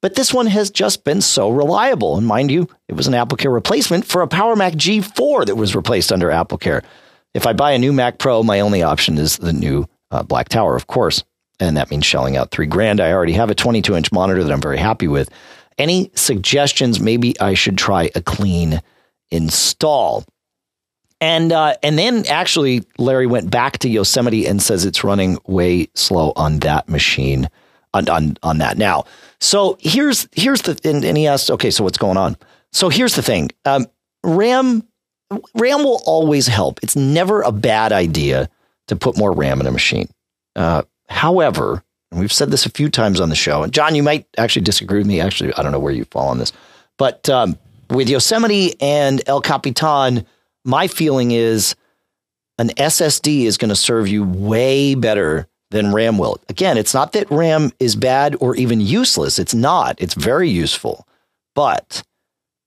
but this one has just been so reliable. And mind you, it was an AppleCare replacement for a Power Mac G4 that was replaced under AppleCare. If I buy a new Mac Pro, my only option is the new uh, Black Tower, of course. And that means shelling out three grand. I already have a 22 inch monitor that I'm very happy with. Any suggestions? Maybe I should try a clean install. And uh, and then actually, Larry went back to Yosemite and says it's running way slow on that machine on on, on that now. So here's here's the and, and he asked, okay, so what's going on? So here's the thing. Um, RAM RAM will always help. It's never a bad idea to put more RAM in a machine. Uh, however, and we've said this a few times on the show, and John, you might actually disagree with me. Actually, I don't know where you fall on this, but um, with Yosemite and El Capitan, my feeling is an SSD is going to serve you way better than RAM will. Again, it's not that RAM is bad or even useless. It's not. It's very useful. But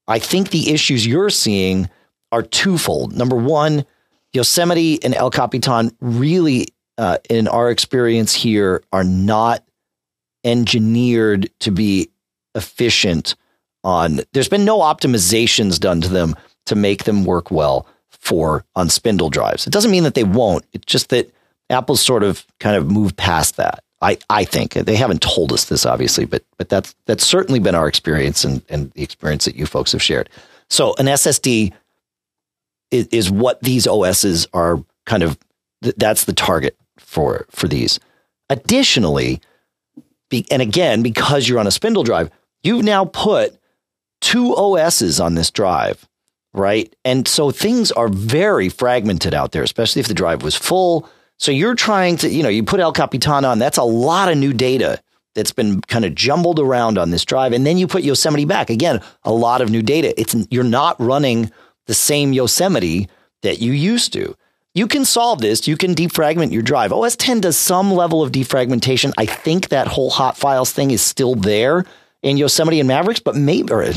I think the issues you're seeing are twofold. Number one, Yosemite and El Capitan really, uh, in our experience here, are not engineered to be efficient on there's been no optimizations done to them to make them work well for on spindle drives. It doesn't mean that they won't. It's just that Apple's sort of kind of moved past that. I, I think they haven't told us this obviously, but but that's that's certainly been our experience and, and the experience that you folks have shared. So an SSD is, is what these OSs are kind of that's the target for for these. Additionally, be, and again because you're on a spindle drive, you've now put two OSs on this drive, right? And so things are very fragmented out there, especially if the drive was full so you're trying to, you know, you put El Capitan on, that's a lot of new data that's been kind of jumbled around on this drive. And then you put Yosemite back. Again, a lot of new data. It's you're not running the same Yosemite that you used to. You can solve this. You can defragment your drive. OS 10 does some level of defragmentation. I think that whole hot files thing is still there in Yosemite and Mavericks, but maybe, or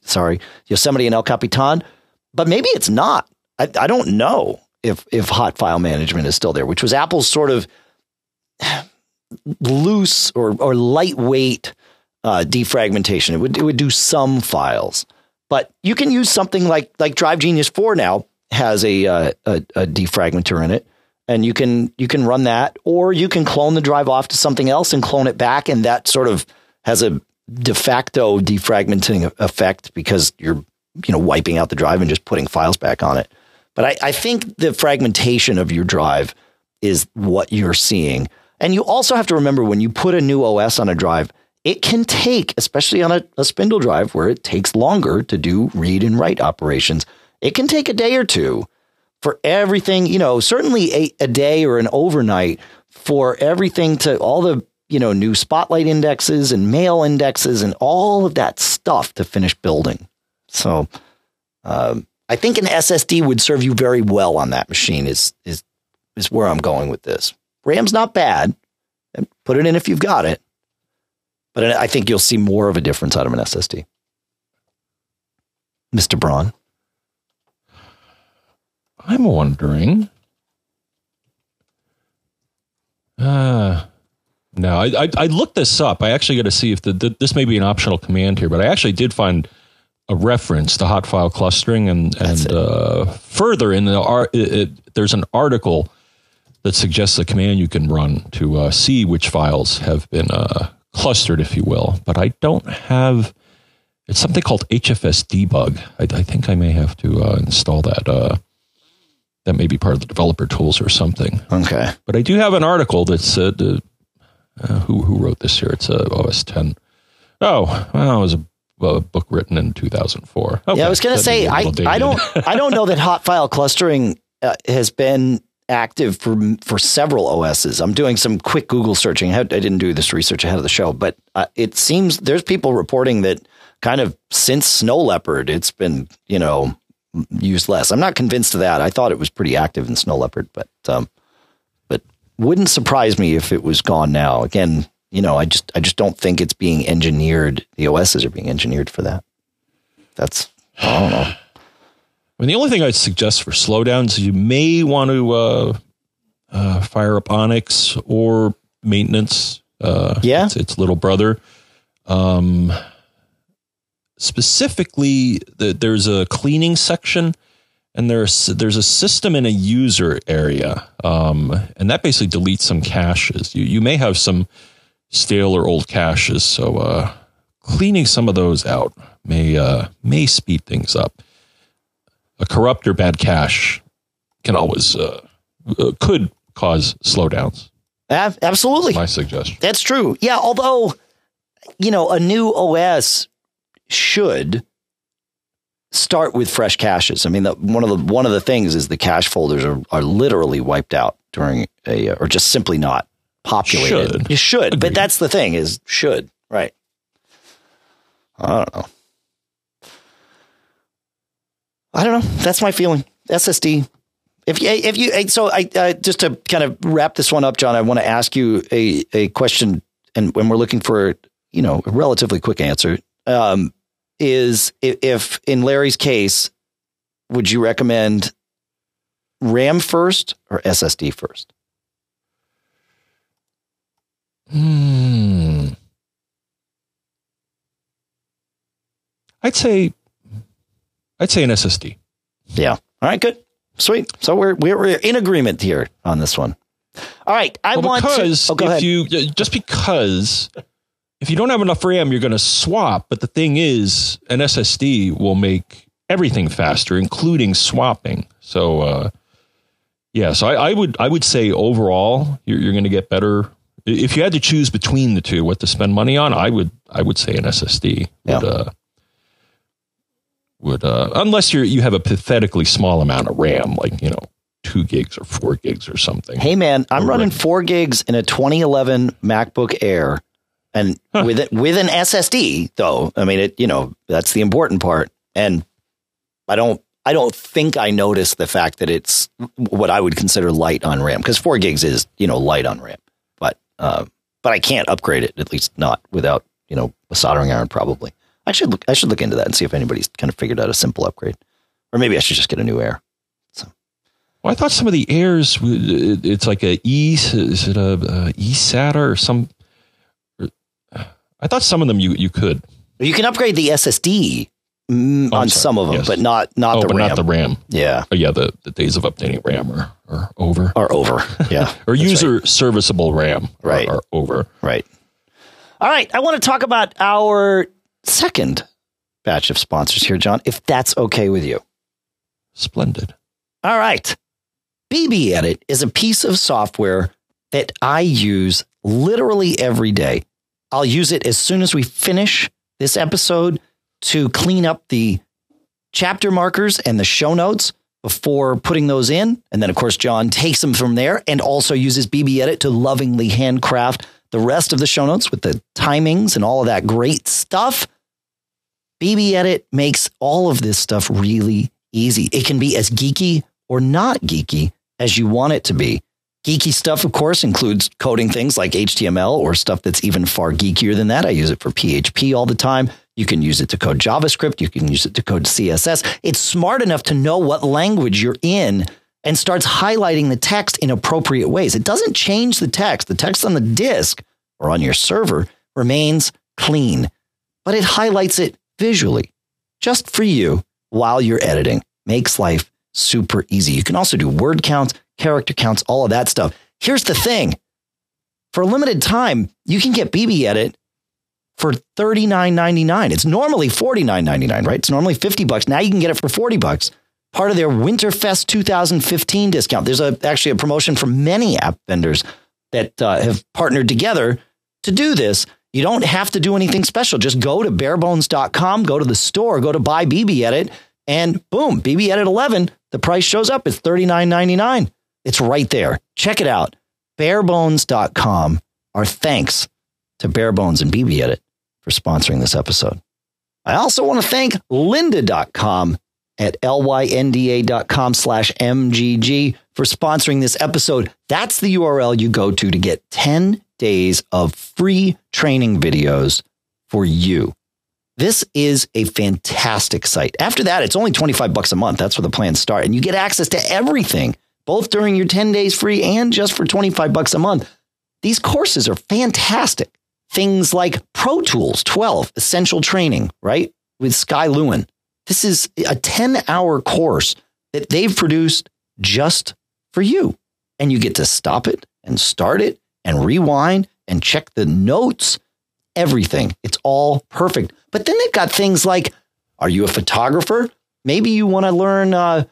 sorry, Yosemite and El Capitan, but maybe it's not. I, I don't know if if hot file management is still there, which was Apple's sort of loose or or lightweight uh, defragmentation. It would it would do some files, but you can use something like like Drive Genius Four now has a, uh, a, a defragmenter in it, and you can you can run that, or you can clone the drive off to something else and clone it back, and that sort of has a de facto defragmenting effect because you're you know wiping out the drive and just putting files back on it. But I, I think the fragmentation of your drive is what you're seeing. And you also have to remember when you put a new OS on a drive, it can take, especially on a, a, spindle drive where it takes longer to do read and write operations, it can take a day or two for everything, you know, certainly a, a day or an overnight for everything to all the, you know, new spotlight indexes and mail indexes and all of that stuff to finish building. So, um, I think an SSD would serve you very well on that machine. Is is is where I'm going with this. RAM's not bad. Put it in if you've got it, but I think you'll see more of a difference out of an SSD. Mister Braun, I'm wondering. Uh, no, I, I, I looked this up. I actually got to see if the, the, this may be an optional command here, but I actually did find a reference to hot file clustering, and and uh, further in the art, there's an article that suggests a command you can run to uh, see which files have been uh, clustered, if you will. But I don't have. It's something called HFS debug. I, I think I may have to uh, install that. Uh, that may be part of the developer tools or something. Okay. But I do have an article that said uh, who who wrote this here. It's a OS 10 Oh, well, it was a, a book written in 2004. Okay. Yeah, I was going to say I, I don't I don't know that hot file clustering uh, has been active for for several OSs. I'm doing some quick Google searching. I, I didn't do this research ahead of the show, but uh, it seems there's people reporting that kind of since Snow Leopard, it's been you know used less. I'm not convinced of that. I thought it was pretty active in Snow Leopard, but um, but wouldn't surprise me if it was gone now. Again, you know, I just I just don't think it's being engineered. The OSs are being engineered for that. That's I don't know. I mean, the only thing I'd suggest for slowdowns, you may want to uh, uh, fire up Onyx or maintenance. Uh, yeah, its, its little brother. Um, specifically, the, there's a cleaning section, and there's there's a system in a user area, um, and that basically deletes some caches. You you may have some stale or old caches, so uh, cleaning some of those out may uh, may speed things up a corrupt or bad cache can always uh, uh, could cause slowdowns. Absolutely, That's my suggestion. That's true. Yeah, although you know a new OS should start with fresh caches. I mean, the, one of the one of the things is the cache folders are, are literally wiped out during a or just simply not populated. Should. You should, Agreed. but that's the thing is should right. I don't know. I don't know. That's my feeling. SSD. If you, if you, so I, uh, just to kind of wrap this one up, John, I want to ask you a, a question and when we're looking for, you know, a relatively quick answer, um, is if, if in Larry's case, would you recommend RAM first or SSD first? Hmm. I'd say I'd say an SSD. Yeah. All right. Good. Sweet. So we're we're in agreement here on this one. All right. I well, want because to, oh, if ahead. you just because if you don't have enough RAM, you're going to swap. But the thing is, an SSD will make everything faster, including swapping. So, uh, yeah. So I, I, would I would say overall, you're, you're going to get better. If you had to choose between the two, what to spend money on, I would I would say an SSD. Yeah. Would, uh, would uh, unless you're you have a pathetically small amount of RAM, like you know two gigs or four gigs or something. Hey man, I'm running four gigs in a 2011 MacBook Air, and huh. with it with an SSD though. I mean, it you know that's the important part, and I don't I don't think I noticed the fact that it's what I would consider light on RAM because four gigs is you know light on RAM, but uh, but I can't upgrade it at least not without you know a soldering iron probably. I should look. I should look into that and see if anybody's kind of figured out a simple upgrade, or maybe I should just get a new Air. So, well, I thought some of the Airs, it's like a E. Is it a, a eSATA or some? I thought some of them you you could. You can upgrade the SSD mm, oh, on some of them, yes. but not not oh, the but RAM. Not the RAM. Yeah. Oh, yeah. The, the days of updating RAM are, are over. Are over. Yeah. or user right. serviceable RAM. Right. Are, are over. Right. All right. I want to talk about our second batch of sponsors here, John, if that's okay with you. Splendid. All right. BBEdit is a piece of software that I use literally every day. I'll use it as soon as we finish this episode to clean up the chapter markers and the show notes before putting those in. And then, of course, John takes them from there and also uses BBEdit to lovingly handcraft the rest of the show notes with the timings and all of that great stuff. BBEdit makes all of this stuff really easy. It can be as geeky or not geeky as you want it to be. Geeky stuff, of course, includes coding things like HTML or stuff that's even far geekier than that. I use it for PHP all the time. You can use it to code JavaScript. You can use it to code CSS. It's smart enough to know what language you're in and starts highlighting the text in appropriate ways. It doesn't change the text. The text on the disk or on your server remains clean, but it highlights it visually just for you while you're editing. Makes life super easy. You can also do word counts, character counts, all of that stuff. Here's the thing for a limited time, you can get BBEdit for $39.99. It's normally $49.99, right? It's normally 50 bucks. Now you can get it for 40 bucks part of their Winterfest 2015 discount. There's a, actually a promotion for many app vendors that uh, have partnered together to do this. You don't have to do anything special. Just go to barebones.com, go to the store, go to buy BBEdit, and boom, BBEdit 11, the price shows up. It's $39.99. It's right there. Check it out. Barebones.com. Our thanks to Barebones and BBEdit for sponsoring this episode. I also want to thank lynda.com at lynda.com slash mgg for sponsoring this episode. That's the URL you go to to get 10 days of free training videos for you. This is a fantastic site. After that, it's only 25 bucks a month. That's where the plans start. And you get access to everything, both during your 10 days free and just for 25 bucks a month. These courses are fantastic. Things like Pro Tools 12, essential training, right? With Skye Lewin. This is a 10 hour course that they've produced just for you. And you get to stop it and start it and rewind and check the notes, everything. It's all perfect. But then they've got things like are you a photographer? Maybe you want to learn uh,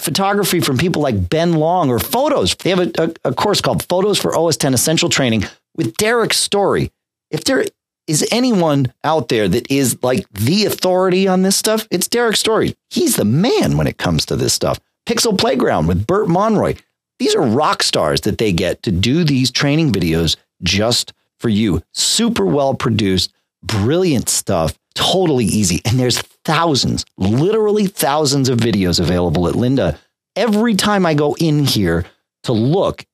photography from people like Ben Long or photos. They have a, a, a course called Photos for OS 10 Essential Training with Derrick Story. If there is anyone out there that is like the authority on this stuff, it's Derrick Story. He's the man when it comes to this stuff. Pixel Playground with Bert Monroy. These are rock stars that they get to do these training videos just for you. Super well produced, brilliant stuff, totally easy. And there's thousands, literally thousands of videos available at Lynda. Every time I go in here to look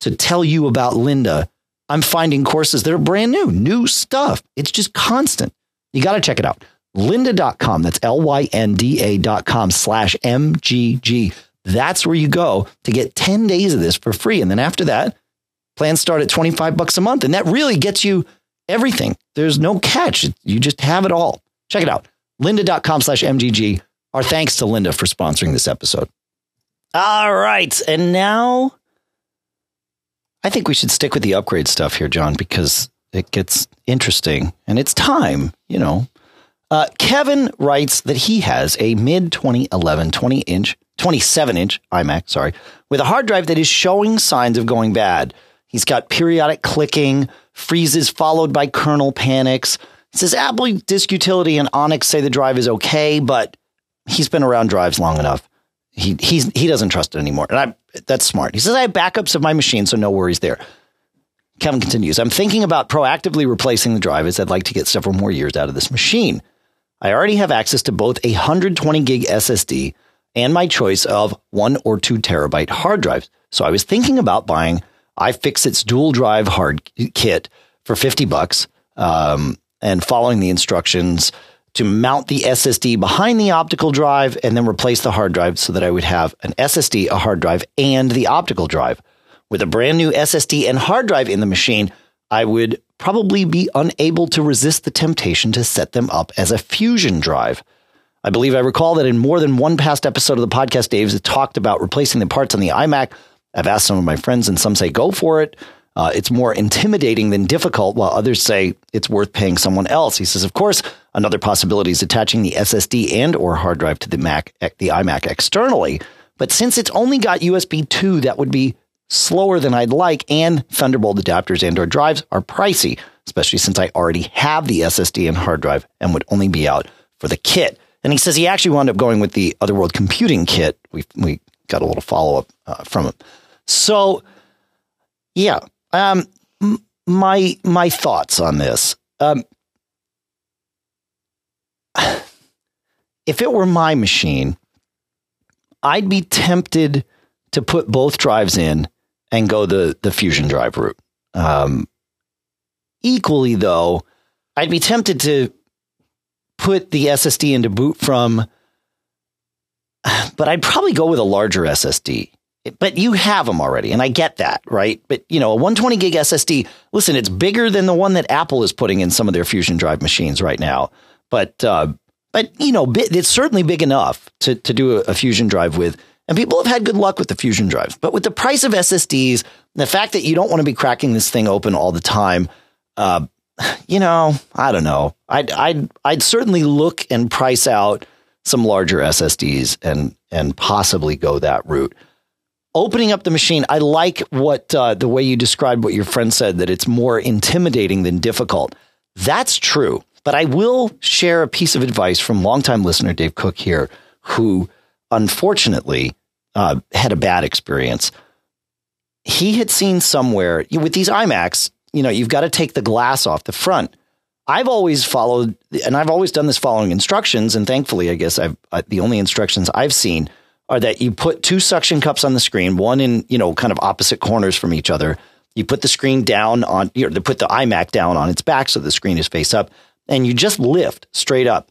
to tell you about Lynda, I'm finding courses that are brand new, new stuff. It's just constant. You got to check it out. Lynda.com. That's L Y N D A.com slash MGG. That's where you go to get 10 days of this for free. And then after that, plans start at 25 bucks a month. And that really gets you everything. There's no catch. You just have it all. Check it out. Lynda.com slash MGG. Our thanks to Lynda for sponsoring this episode. All right. And now I think we should stick with the upgrade stuff here, John, because it gets interesting and it's time, you know. Uh, Kevin writes that he has a mid 2011 20 inch, 27 inch iMac, sorry, with a hard drive that is showing signs of going bad. He's got periodic clicking, freezes followed by kernel panics. It says Apple Disk Utility and Onyx say the drive is okay, but he's been around drives long enough. He he's he doesn't trust it anymore. And I that's smart. He says I have backups of my machine, so no worries there. Kevin continues, I'm thinking about proactively replacing the drive as I'd like to get several more years out of this machine. I already have access to both a 120 gig SSD and my choice of one or two terabyte hard drives. So I was thinking about buying iFixit's dual drive hard kit for 50 bucks um, and following the instructions to mount the SSD behind the optical drive and then replace the hard drive so that I would have an SSD, a hard drive, and the optical drive. With a brand new SSD and hard drive in the machine, I would probably be unable to resist the temptation to set them up as a fusion drive. I believe I recall that in more than one past episode of the podcast, Dave's talked about replacing the parts on the iMac. I've asked some of my friends, and some say go for it. Uh, it's more intimidating than difficult, while others say it's worth paying someone else. He says, of course, another possibility is attaching the SSD and or hard drive to the Mac, the iMac externally. But since it's only got USB 2, that would be slower than I'd like, and Thunderbolt adapters and or drives are pricey, especially since I already have the SSD and hard drive and would only be out for the kit. And he says he actually wound up going with the Other World Computing kit. We we got a little follow up uh, from him. So, yeah, um, my my thoughts on this. Um, if it were my machine, I'd be tempted to put both drives in and go the the fusion drive route. Um, equally, though, I'd be tempted to put the SSD into boot from, but I'd probably go with a larger SSD but you have them already, and I get that, right? But you know, a 120 gig SSD. Listen, it's bigger than the one that Apple is putting in some of their Fusion Drive machines right now. But uh, but you know, it's certainly big enough to to do a, Fusion Drive with. And people have had good luck with the Fusion drives. But with the price of SSDs, the fact that you don't want to be cracking this thing open all the time, uh, you know, I don't know. I'd I'd I'd certainly look and price out some larger SSDs and and possibly go that route opening up the machine, I like what uh, the way you described what your friend said that it's more intimidating than difficult. That's true. But I will share a piece of advice from longtime listener Dave Cook here, who unfortunately uh, had a bad experience. He had seen somewhere with these iMacs, you know, you've got to take the glass off the front. I've always followed, and I've always done this following instructions. And thankfully, I guess I've uh, the only instructions I've seen are that you put two suction cups on the screen, one in you know kind of opposite corners from each other. You put the screen down on, you know, put the iMac down on its back so the screen is face up, and you just lift straight up.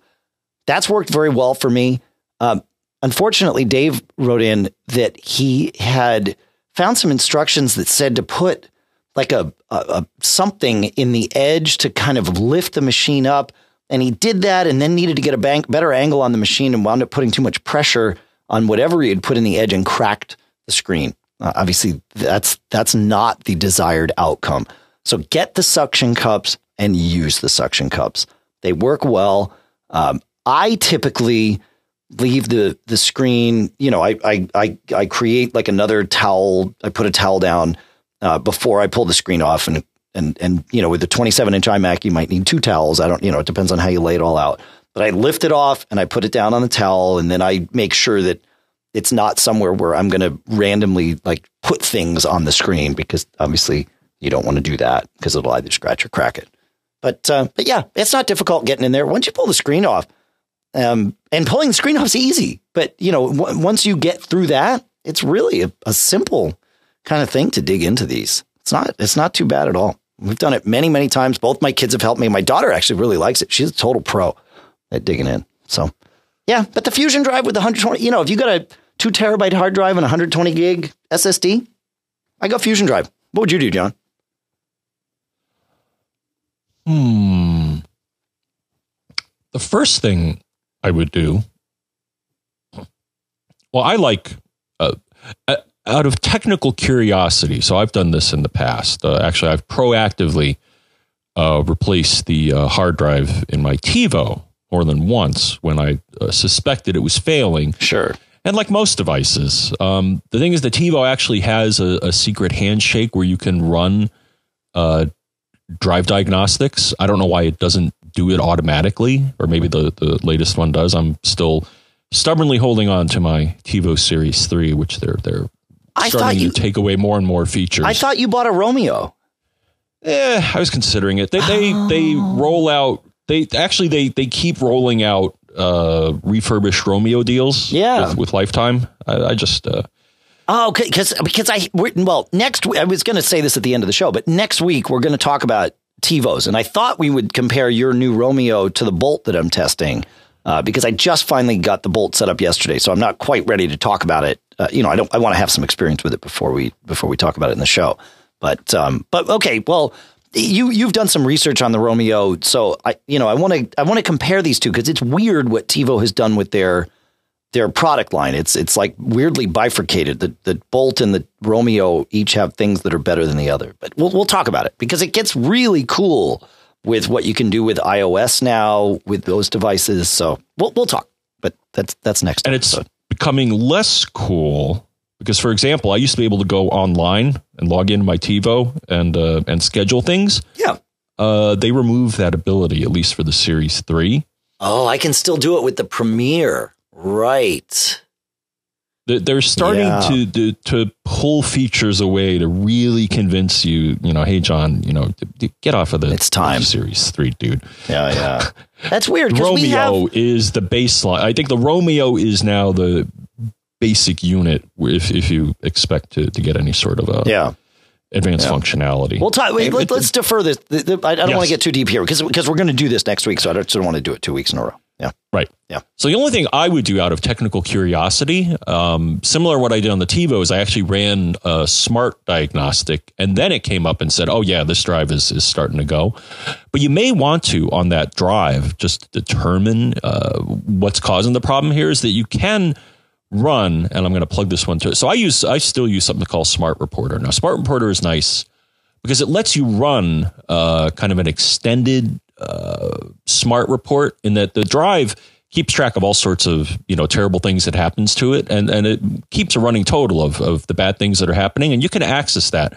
That's worked very well for me. Um, unfortunately, Dave wrote in that he had found some instructions that said to put like a, a, a, something in the edge to kind of lift the machine up. And he did that and then needed to get a bank, better angle on the machine and wound up putting too much pressure on whatever he had put in the edge and cracked the screen. Uh, obviously, that's that's not the desired outcome. So get the suction cups and use the suction cups. They work well. Um, I typically leave the the screen. You know, I I I, I create like another towel. I put a towel down uh, before I pull the screen off. And, and, and, you know, with the 27 inch iMac, you might need two towels. I don't, you know, it depends on how you lay it all out. But I lift it off and I put it down on the towel and then I make sure that it's not somewhere where I'm going to randomly like put things on the screen because obviously you don't want to do that because it'll either scratch or crack it. But, uh, but yeah, it's not difficult getting in there. Once you pull the screen off, um, and pulling the screen off is easy, but you know, w- once you get through that, it's really a, a simple kind of thing to dig into these. It's not it's not too bad at all. We've done it many many times. Both my kids have helped me. My daughter actually really likes it. She's a total pro at digging in. So yeah, but the Fusion drive with the 120, you know, if you got a two terabyte hard drive and 120 gig SSD, I got Fusion drive. What would you do, John? Hmm. The first thing I would do. Well, I like uh, uh out of technical curiosity, so I've done this in the past. Uh, actually, I've proactively uh, replaced the uh, hard drive in my TiVo more than once when I uh, suspected it was failing. Sure. And like most devices, um, the thing is, the TiVo actually has a, a secret handshake where you can run uh, drive diagnostics. I don't know why it doesn't do it automatically, or maybe the, the latest one does. I'm still stubbornly holding on to my TiVo Series 3, which they're they're I starting you, to take away more and more features. I thought you bought a Roamio. Yeah, I was considering it. They they oh. they roll out. They actually they they keep rolling out uh, refurbished Roamio deals. Yeah, with, with Lifetime. I, I just. Uh, Oh, because because I well next I was going to say this at the end of the show, but next week we're going to talk about TiVos, and I thought we would compare your new Roamio to the Bolt that I'm testing uh, because I just finally got the Bolt set up yesterday, so I'm not quite ready to talk about it. Uh, you know, I don't. I want to have some experience with it before we before we talk about it in the show. But um, but okay, well, you you've done some research on the Roamio, so I you know I want to I want to compare these two because it's weird what TiVo has done with their their product line. It's it's like weirdly bifurcated. The the Bolt and the Roamio each have things that are better than the other. But we'll we'll talk about it because it gets really cool with what you can do with iOS now with those devices. So we'll we'll talk, but that's that's next. And episode. it's becoming less cool because, for example, I used to be able to go online and log into my TiVo and uh, and schedule things. Yeah. Uh, they removed that ability at least for the Series Three. Oh, I can still do it with the Premiere, right? They're starting yeah. to, to, to pull features away to really convince you. You know, hey John, you know, get off of the it's time series three, dude. Yeah, yeah. That's weird. Roamio have... is the baseline. I think the Roamio is now the basic unit if if you expect to to get any sort of a yeah advanced yeah. functionality. We'll talk. Wait, let, us defer this. I don't yes. want to get too deep here because because we're going to do this next week, so I don't, don't want to do it two weeks in a row. Yeah. Right. Yeah. So the only thing I would do out of technical curiosity, um, similar to what I did on the TiVo, is I actually ran a smart diagnostic, and then it came up and said, "Oh yeah, this drive is is starting to go." But you may want to on that drive just determine uh, what's causing the problem. Here is that you can run, and I'm going to plug this one to. it. So I use I still use something called Smart Reporter. Now Smart Reporter is nice because it lets you run uh, kind of an extended uh, smart report in that the drive keeps track of all sorts of you know terrible things that happens to it and and it keeps a running total of of the bad things that are happening and you can access that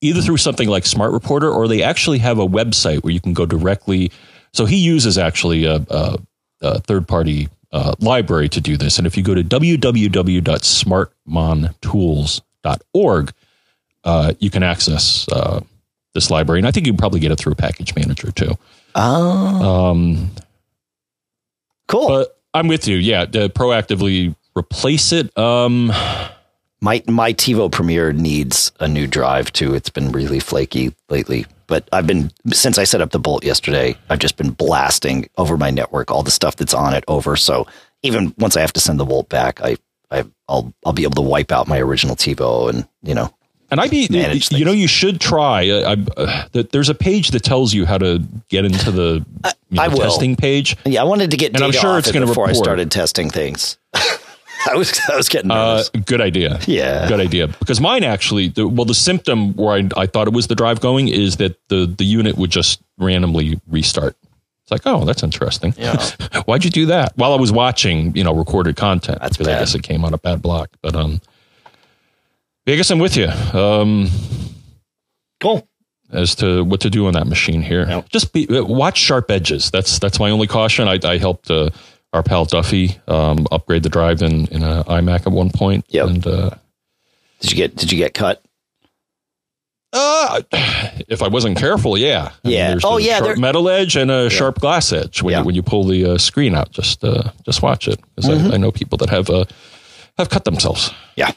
either through something like Smart Reporter or they actually have a website where you can go directly. So he uses actually a, a, a third party uh, library to do this. And if you go to www.smartmontools.org, uh, you can access uh, this library. And I think you can probably get it through a package manager too. Oh, Um, cool. but I'm with you. Yeah, to proactively replace it. Um, my my TiVo Premiere needs a new drive too. It's been really flaky lately. But I've been since I set up the Bolt yesterday. I've just been blasting over my network all the stuff that's on it over. So even once I have to send the Bolt back, I, I I'll I'll be able to wipe out my original TiVo and you know and I'd be you know you should try. I, uh, there's a page that tells you how to get into the you know, I will. testing page. yeah. I wanted to get And I'm sure it's it gonna before I started testing things. I was I was getting Uh, good idea. Yeah. good idea. Because mine actually, the, well, the symptom where I, I thought it was the drive going is that the the unit would just randomly restart. It's like, oh, that's interesting. Yeah. Why'd you do that? While I was watching, you know, recorded content. That's because I guess it came on a bad block. But um, I guess I'm with you. Um, cool. as to what to do on that machine here. Just be uh, watch sharp edges. That's that's my only caution. I, I helped uh, our pal Duffy um, upgrade the drive in in a iMac at one point. Yep. And uh, Did you get Did you get cut? uh, if I wasn't careful, yeah, I mean, Yeah. there's Oh, a yeah, sharp there- metal edge and a sharp glass edge when Yeah. you, when you pull the uh, screen out. Just uh, just watch it because Mm-hmm. I, I know people that have uh, have cut themselves. Yeah.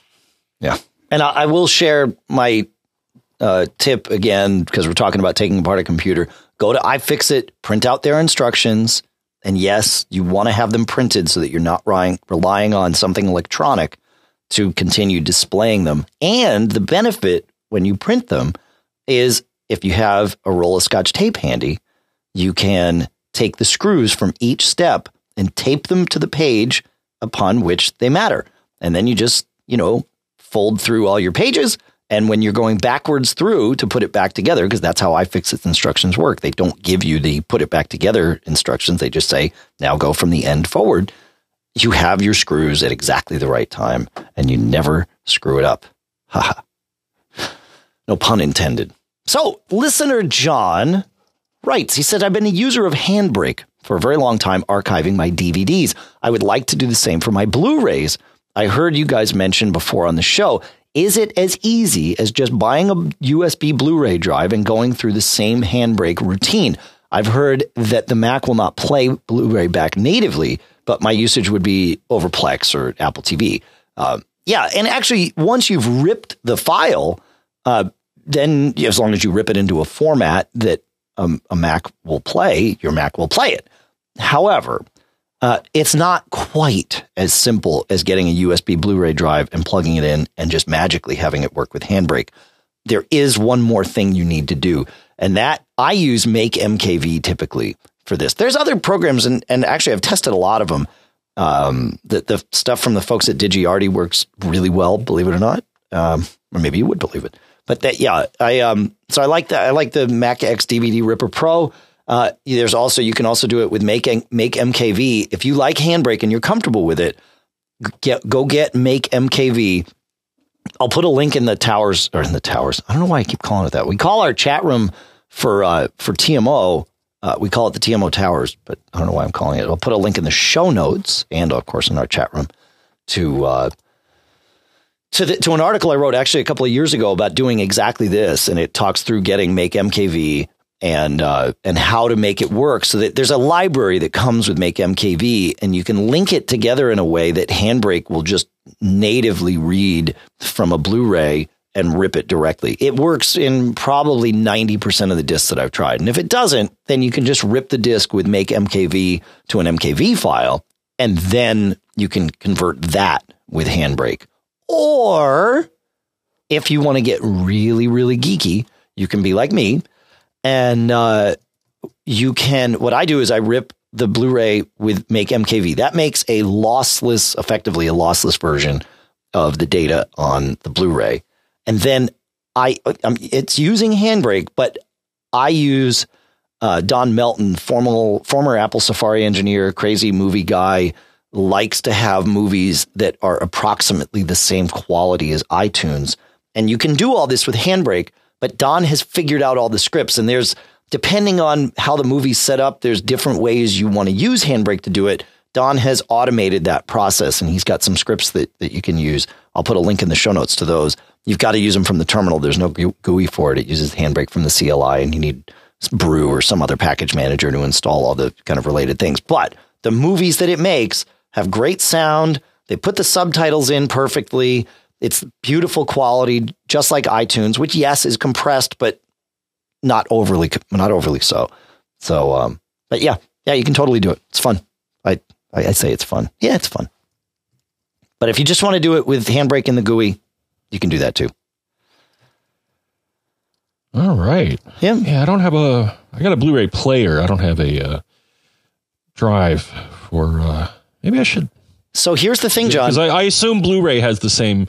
Yeah. And I, I will share my uh, tip again because we're talking about taking apart a computer. Go to iFixit, print out their instructions. And yes, you want to have them printed so that you're not relying, relying on something electronic to continue displaying them. And the benefit when you print them is if you have a roll of scotch tape handy, you can take the screws from each step and tape them to the page upon which they matter. And then you just, you know, fold through all your pages. And when you're going backwards through to put it back together, because that's how iFixit's instructions work, they don't give you the put it back together instructions. They just say, now go from the end forward. You have your screws at exactly the right time and you never screw it up. Haha. no pun intended. So, listener John writes, he said, I've been a user of Handbrake for a very long time, archiving my DVDs. I would like to do the same for my Blu rays. I heard you guys mention before on the show. Is it as easy as just buying a USB Blu ray drive and going through the same Handbrake routine? I've heard that the Mac will not play Blu ray back natively, but my usage would be over Plex or Apple TV. Uh, yeah, and actually, once you've ripped the file, uh, then as long as you rip it into a format that um, a Mac will play, your Mac will play it. However, uh, it's not quite as simple as getting a USB Blu ray drive and plugging it in and just magically having it work with Handbrake. There is one more thing you need to do, and that I use MakeMKV typically for this. There's other programs, and, and actually, I've tested a lot of them. Um, the, the stuff from the folks at DigiArty works really well, believe it or not. Um, or maybe you would believe it. But that, yeah, I um, so I like that. I like the Mac X DVD Ripper Pro. Uh, there's also you can also do it with Make MakeMKV. If you like Handbrake and you're comfortable with it, get go get MakeMKV. I'll put a link in the towers or in the towers. I don't know why I keep calling it that. We call our chat room for uh, for TMO. Uh, we call it the TMO Towers, but I don't know why I'm calling it. I'll put a link in the show notes and of course in our chat room to uh, to, the, to an article I wrote actually a couple of years ago about doing exactly this, and it talks through getting MakeMKV and uh, and how to make it work. So that there's a library that comes with MakeMKV, and you can link it together in a way that Handbrake will just natively read from a Blu-ray and rip it directly. It works in probably 90% of the discs that I've tried. And if it doesn't, then you can just rip the disc with MakeMKV to an MKV file, and then you can convert that with Handbrake. Or if you want to get really, really geeky, you can be like me and uh, you can. What I do is I rip the Blu-ray with MakeMKV. That makes a lossless, effectively a lossless version of the data on the Blu-ray, and then I um, it's using Handbrake, but I use uh, Don Melton, former former Apple Safari engineer, crazy movie guy, likes to have movies that are approximately the same quality as iTunes, and you can do all this with Handbrake. But Don has figured out all the scripts, and there's depending on how the movie's set up, there's different ways you want to use Handbrake to do it. Don has automated that process, and he's got some scripts that that you can use. I'll put a link in the show notes to those. You've got to use them from the terminal. There's no GUI for it. It uses Handbrake from the CLI, and you need Brew or some other package manager to install all the kind of related things. But the movies that it makes have great sound. They put the subtitles in perfectly. It's beautiful quality, just like iTunes, which yes is compressed, but not overly not overly so. So, um, but yeah, yeah, you can totally do it. It's fun. I I, I say it's fun. Yeah, it's fun. But if you just want to do it with Handbrake in the GUI, you can do that too. All right. Yeah. Yeah, I don't have a. I got a Blu-ray player. I don't have a uh, drive for. Uh, maybe I should. So here's the thing, John. Because I, I assume Blu-ray has the same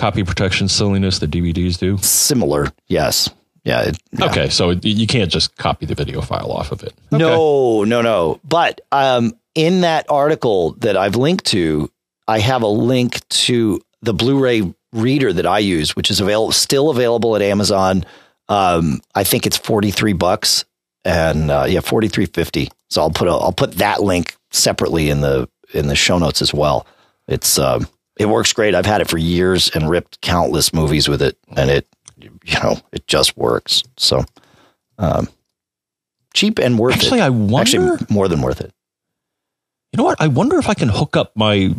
copy protection silliness that DVDs do. Similar, yes. Yeah, it, yeah. Okay, so you can't just copy the video file off of it. Okay. No, no, no. But um, in that article that I've linked to, I have a link to the Blu-ray reader that I use, which is available, still available at Amazon. Um, I think it's forty three bucks, and uh, yeah, forty three fifty. So I'll put a, I'll put that link separately in the in the show notes as well. It's um, it works great. I've had it for years and ripped countless movies with it, and it you know it just works. So um, cheap and worth Actually, it. I wonder. Actually, more than worth it. You know what? I wonder if I can hook up my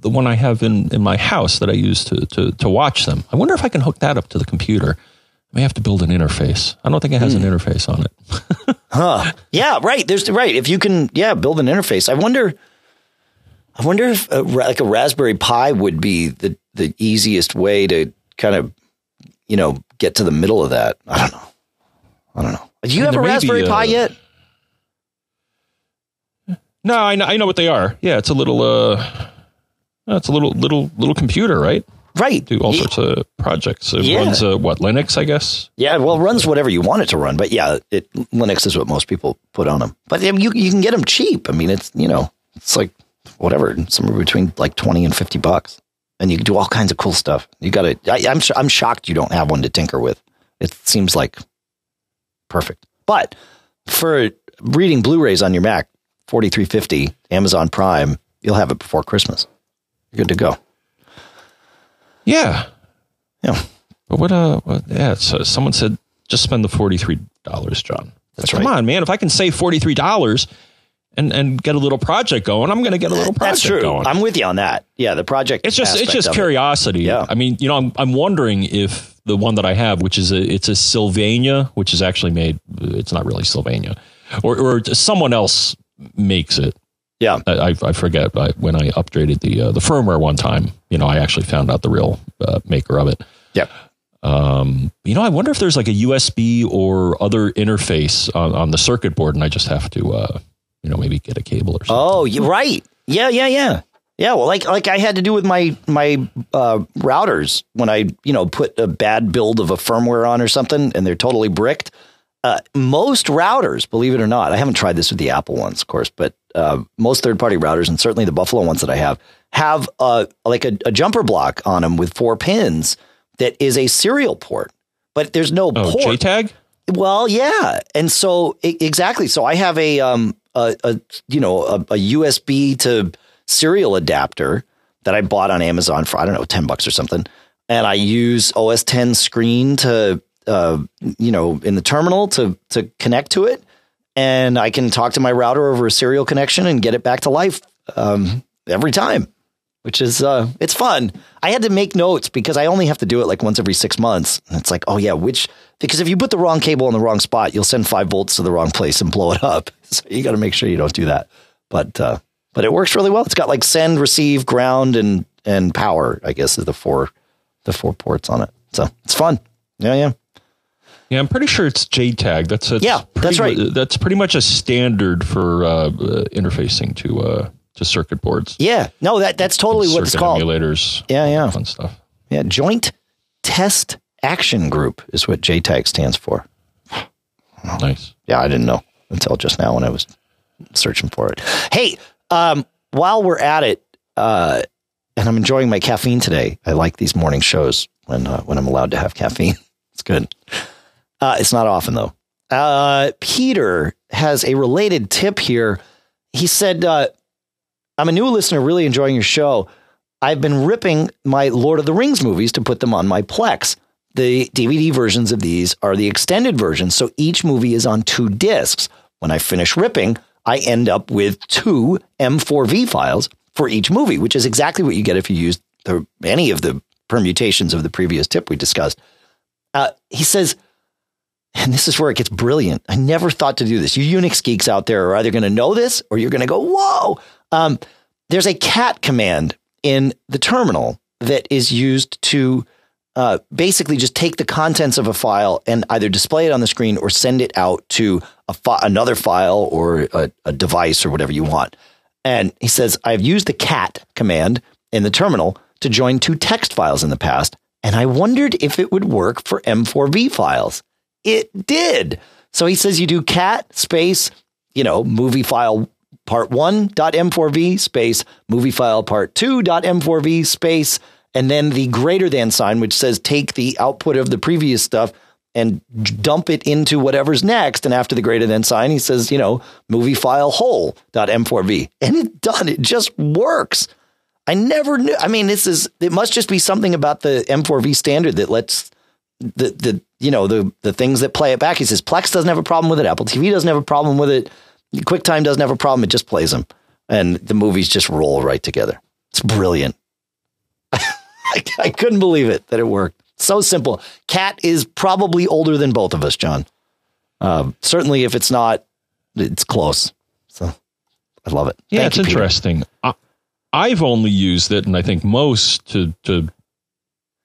the one I have in, in my house that I use to, to to watch them. I wonder if I can hook that up to the computer. I may have to build an interface. I don't think it has Hmm. an interface on it. Huh. Yeah, right. There's right. If you can, yeah, build an interface. I wonder. I wonder if a, like a Raspberry Pi would be the the easiest way to kind of, you know, get to the middle of that. I don't know. I don't know. Do you And have a there may be, Raspberry Pi uh, yet? No, I know, I know what they are. Yeah, it's a little uh, it's a little little little computer, right? Right. Do all Ye- sorts of projects. It Yeah. runs uh, what Linux, I guess. Yeah, well, it runs whatever you want it to run, but yeah, it Linux is what most people put on them. But yeah, you you can get them cheap. I mean, it's you know, it's like whatever, somewhere between like twenty and fifty bucks, and you can do all kinds of cool stuff. You got to. I'm I'm shocked you don't have one to tinker with. It seems like perfect, but for reading Blu-rays on your Mac, forty three fifty, Amazon Prime, you'll have it before Christmas. You're good to go. Yeah, Yeah, but what? Uh, what, yeah. So someone said just spend the forty three dollars, John. That's Like, Come on, man. If I can save forty three dollars and and get a little project going, I'm going to get a little project that's true. going. I'm with you on that. Yeah, the project. it's just it's just of it. curiosity. Yeah. I mean, you know, I'm I'm wondering if the one that I have, which is a it's a Sylvania, which is actually made. It's not really Sylvania, or or someone else makes it. Yeah. I, I, I forget. I, when I upgraded the uh, the firmware one time, you know, I actually found out the real uh, maker of it. Yeah. Um, you know, I wonder if there's like a USB or other interface on, on the circuit board, and I just have to, uh, you know, maybe get a cable or something. Oh, you're right. Yeah, yeah, yeah. Yeah, well, like like I had to do with my my uh, routers when I you know put a bad build of a firmware on or something, and they're totally bricked. Uh, most routers, believe it or not, I haven't tried this with the Apple ones, of course, but uh, most third party routers, and certainly the Buffalo ones that I have, have uh, like a, a jumper block on them with four pins that is a serial port, but there's no Oh, port. JTAG. Well, yeah, and so e- exactly. So I have a um a, a you know a, a USB to serial adapter that I bought on Amazon for I don't know ten bucks or something, and I use OS X screen to uh you know in the terminal to to connect to it, and I can talk to my router over a serial connection and get it back to life um every time which is uh it's fun. I had to make notes because I only have to do it like once every six months. And it's like, oh yeah, which because if you put the wrong cable in the wrong spot, you'll send five volts to the wrong place and blow it up. So you got to make sure you don't do that. But uh but it works really well. It's got like send, receive, ground, and and power. I guess is the four the four ports on it. So it's fun. Yeah, yeah. Yeah, I'm pretty sure it's JTAG. That's, that's Yeah, that's pretty right. mu- That's pretty much a standard for uh, uh, interfacing to uh, to circuit boards. Yeah. No, that that's totally what it's called. emulators. Yeah, yeah. fun stuff. Yeah. Joint Test Action Group is what JTAG stands for. Nice. Yeah, I didn't know until just now when I was searching for it. Hey, um, while we're at it, uh, and I'm enjoying my caffeine today. I like these morning shows when uh, when I'm allowed to have caffeine. It's good. Uh, it's not often though. Uh, Peter has a related tip here. He said, uh, "I'm a new listener, really enjoying your show. I've been ripping my Lord of the Rings movies to put them on my Plex. The DVD versions of these are the extended versions, so each movie is on two discs. When I finish ripping, I end up with two M4V files for each movie, which is exactly what you get if you use the, any of the permutations of the previous tip we discussed. Uh, he says, and this is where it gets brilliant. I never thought to do this. You Unix geeks out there are either going to know this or you're going to go, whoa. Um, there's a cat command in the terminal that is used to uh, basically just take the contents of a file and either display it on the screen or send it out to fi- another file or a, a device or whatever you want. And he says, I've used the cat command in the terminal to join two text files in the past, and I wondered if it would work for M4V files. It did. So he says you do cat space, you know, movie file part one dot M4V space movie file part two dot M4V space, and then the greater than sign, which says take the output of the previous stuff and dump it into whatever's next. And after the greater than sign, he says, you know, movie file whole dot M4V. And it done. It just works. I never knew. I mean, this is, it must just be something about the M4V standard that lets the, the, you know, the, the things that play it back. He says Plex doesn't have a problem with it. Apple TV doesn't have a problem with it. QuickTime doesn't have a problem. It just plays them. And the movies just roll right together. It's brilliant. I, I couldn't believe it that it worked. So simple. Cat is probably older than both of us, John. Uh, certainly, if it's not, it's close. So I love it. Yeah, Thank it's you, interesting. I, I've only used it, and I think most to to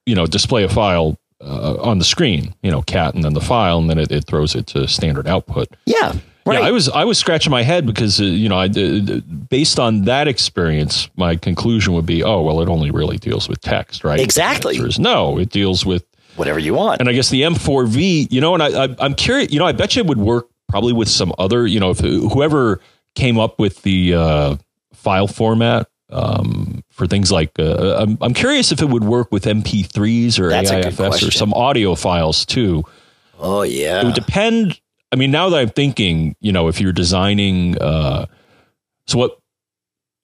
you know display a file uh, on the screen. You know, cat, and then the file, and then it, it throws it to standard output. Yeah, right. Yeah, I was I was scratching my head because uh, you know I uh, based on that experience, my conclusion would be, oh well, it only really deals with text, right? Exactly. Is no, it deals with Whatever you want. and I guess the M4V, you know, and I, I I'm curious, you know, I bet you it would work probably with some other, you know, if whoever came up with the uh, file format um, for things like, uh, I'm, I'm curious if it would work with MP3s or That's AIFS or some audio files too. Oh yeah. It would depend. I mean, now that I'm thinking, you know, if you're designing, uh, so what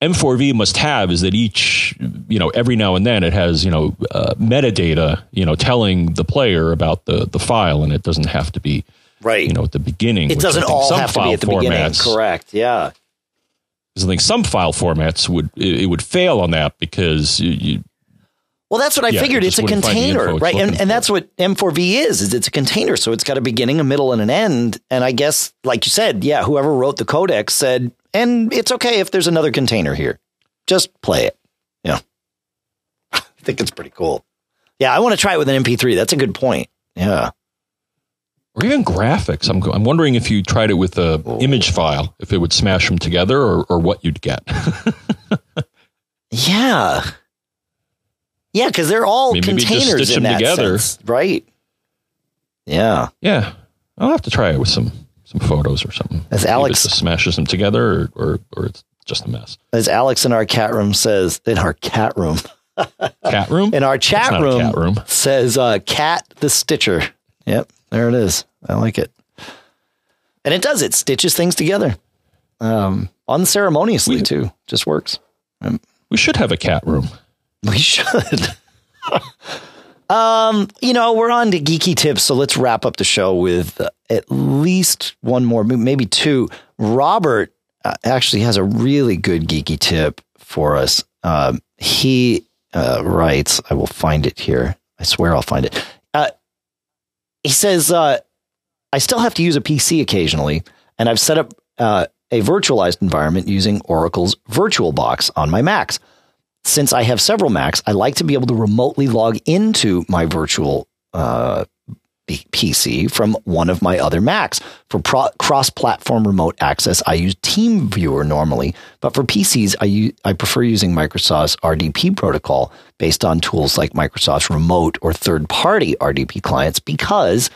M4V must have is that each, you know, every now and then it has, you know, uh, metadata, you know, telling the player about the the file, and it doesn't have to be, right. you know, at the beginning. it doesn't all have to be at the beginning. Correct. Yeah. Because I think some file formats would it, it would fail on that because you, you Well, that's what I Yeah, figured. It's a wouldn't find the info container, right? And and that's what M4V is. Is it's a container, so it's got a beginning, a middle, and an end. And I guess, like you said, yeah, whoever wrote the codecs said, and it's okay if there's another container here. Just play it. Yeah, I think it's pretty cool. Yeah, I want to try it with an MP3. That's a good point. Yeah. Or even graphics. I'm I'm wondering if you tried it with a Oh. image file, if it would smash them together, or or what you'd get. Yeah. Yeah, because they're all Maybe containers stitch in that together. sense, right? Yeah. Yeah, I'll have to try it with some some photos or something. As Alex- just smashes them together, or, or or it's just a mess. As Alex in our cat room says, in our cat room, Cat room in our chat room, cat room. says uh, Cat the Stitcher. Yep, there it is. I like it. And it does, it stitches things together. Um, unceremoniously, We- too. Just works. We should have a cat room. We should. um, you know, we're on to geeky tips, so let's wrap up the show with uh, at least one more, maybe two. Robert uh, actually has a really good geeky tip for us. Um, he uh, writes, I will find it here. I swear I'll find it. He says, uh, I still have to use a PC occasionally, and I've set up uh, a virtualized environment using Oracle's VirtualBox on my Macs. Since I have several Macs, I like to be able to remotely log into my virtual uh, PC from one of my other Macs. For pro- cross-platform remote access, I use TeamViewer normally, but for PCs, I u- I prefer using Microsoft's RDP protocol based on tools like Microsoft's remote or third-party RDP clients because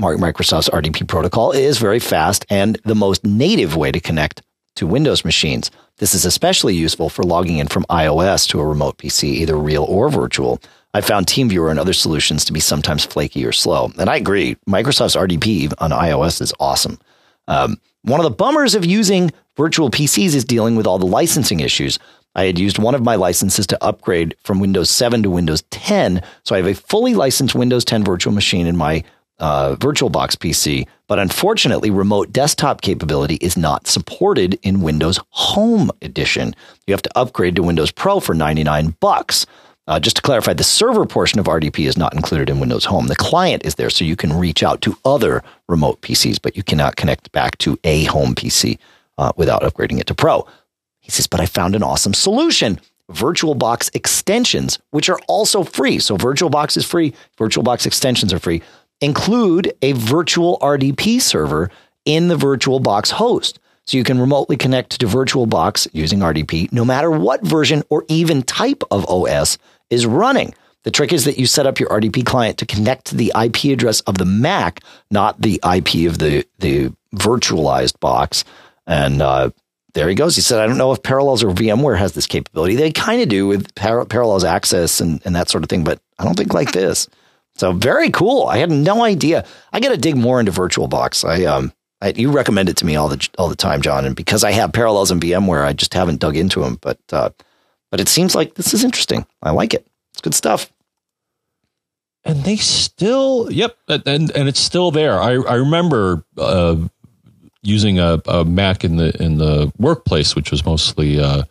Microsoft's RDP protocol is very fast and the most native way to connect to Windows machines. This is especially useful for logging in from iOS to a remote PC, either real or virtual. I found TeamViewer and other solutions to be sometimes flaky or slow. And I agree. Microsoft's RDP on iOS is awesome. Um, one of the bummers of using virtual PCs is dealing with all the licensing issues. I had used one of my licenses to upgrade from Windows 7 to Windows 10. So I have a fully licensed Windows 10 virtual machine in my uh, VirtualBox PC, but unfortunately, remote desktop capability is not supported in Windows Home Edition. You have to upgrade to Windows Pro for 99 bucks. Uh, just to clarify, the server portion of RDP is not included in Windows Home. The client is there so you can reach out to other remote PCs, but you cannot connect back to a home PC uh, without upgrading it to Pro. He says, but I found an awesome solution. VirtualBox extensions, which are also free. So VirtualBox is free, VirtualBox extensions are free include a virtual RDP server in the VirtualBox host. So you can remotely connect to VirtualBox using RDP no matter what version or even type of OS is running. The trick is that you set up your RDP client to connect to the IP address of the Mac, not the IP of the, the virtualized box. And uh, there he goes. He said, I don't know if Parallels or VMware has this capability. They kind of do with par- Parallels access and, and that sort of thing, but I don't think like this. So very cool. I had no idea. I got to dig more into VirtualBox. I um, I, you recommend it to me all the all the time, John, and because I have parallels and VMware, I just haven't dug into them. But uh, but it seems like this is interesting. I like it. It's good stuff. And they still, yep, and and it's still there. I I remember uh, using a, a Mac in the in the workplace, which was mostly. Uh,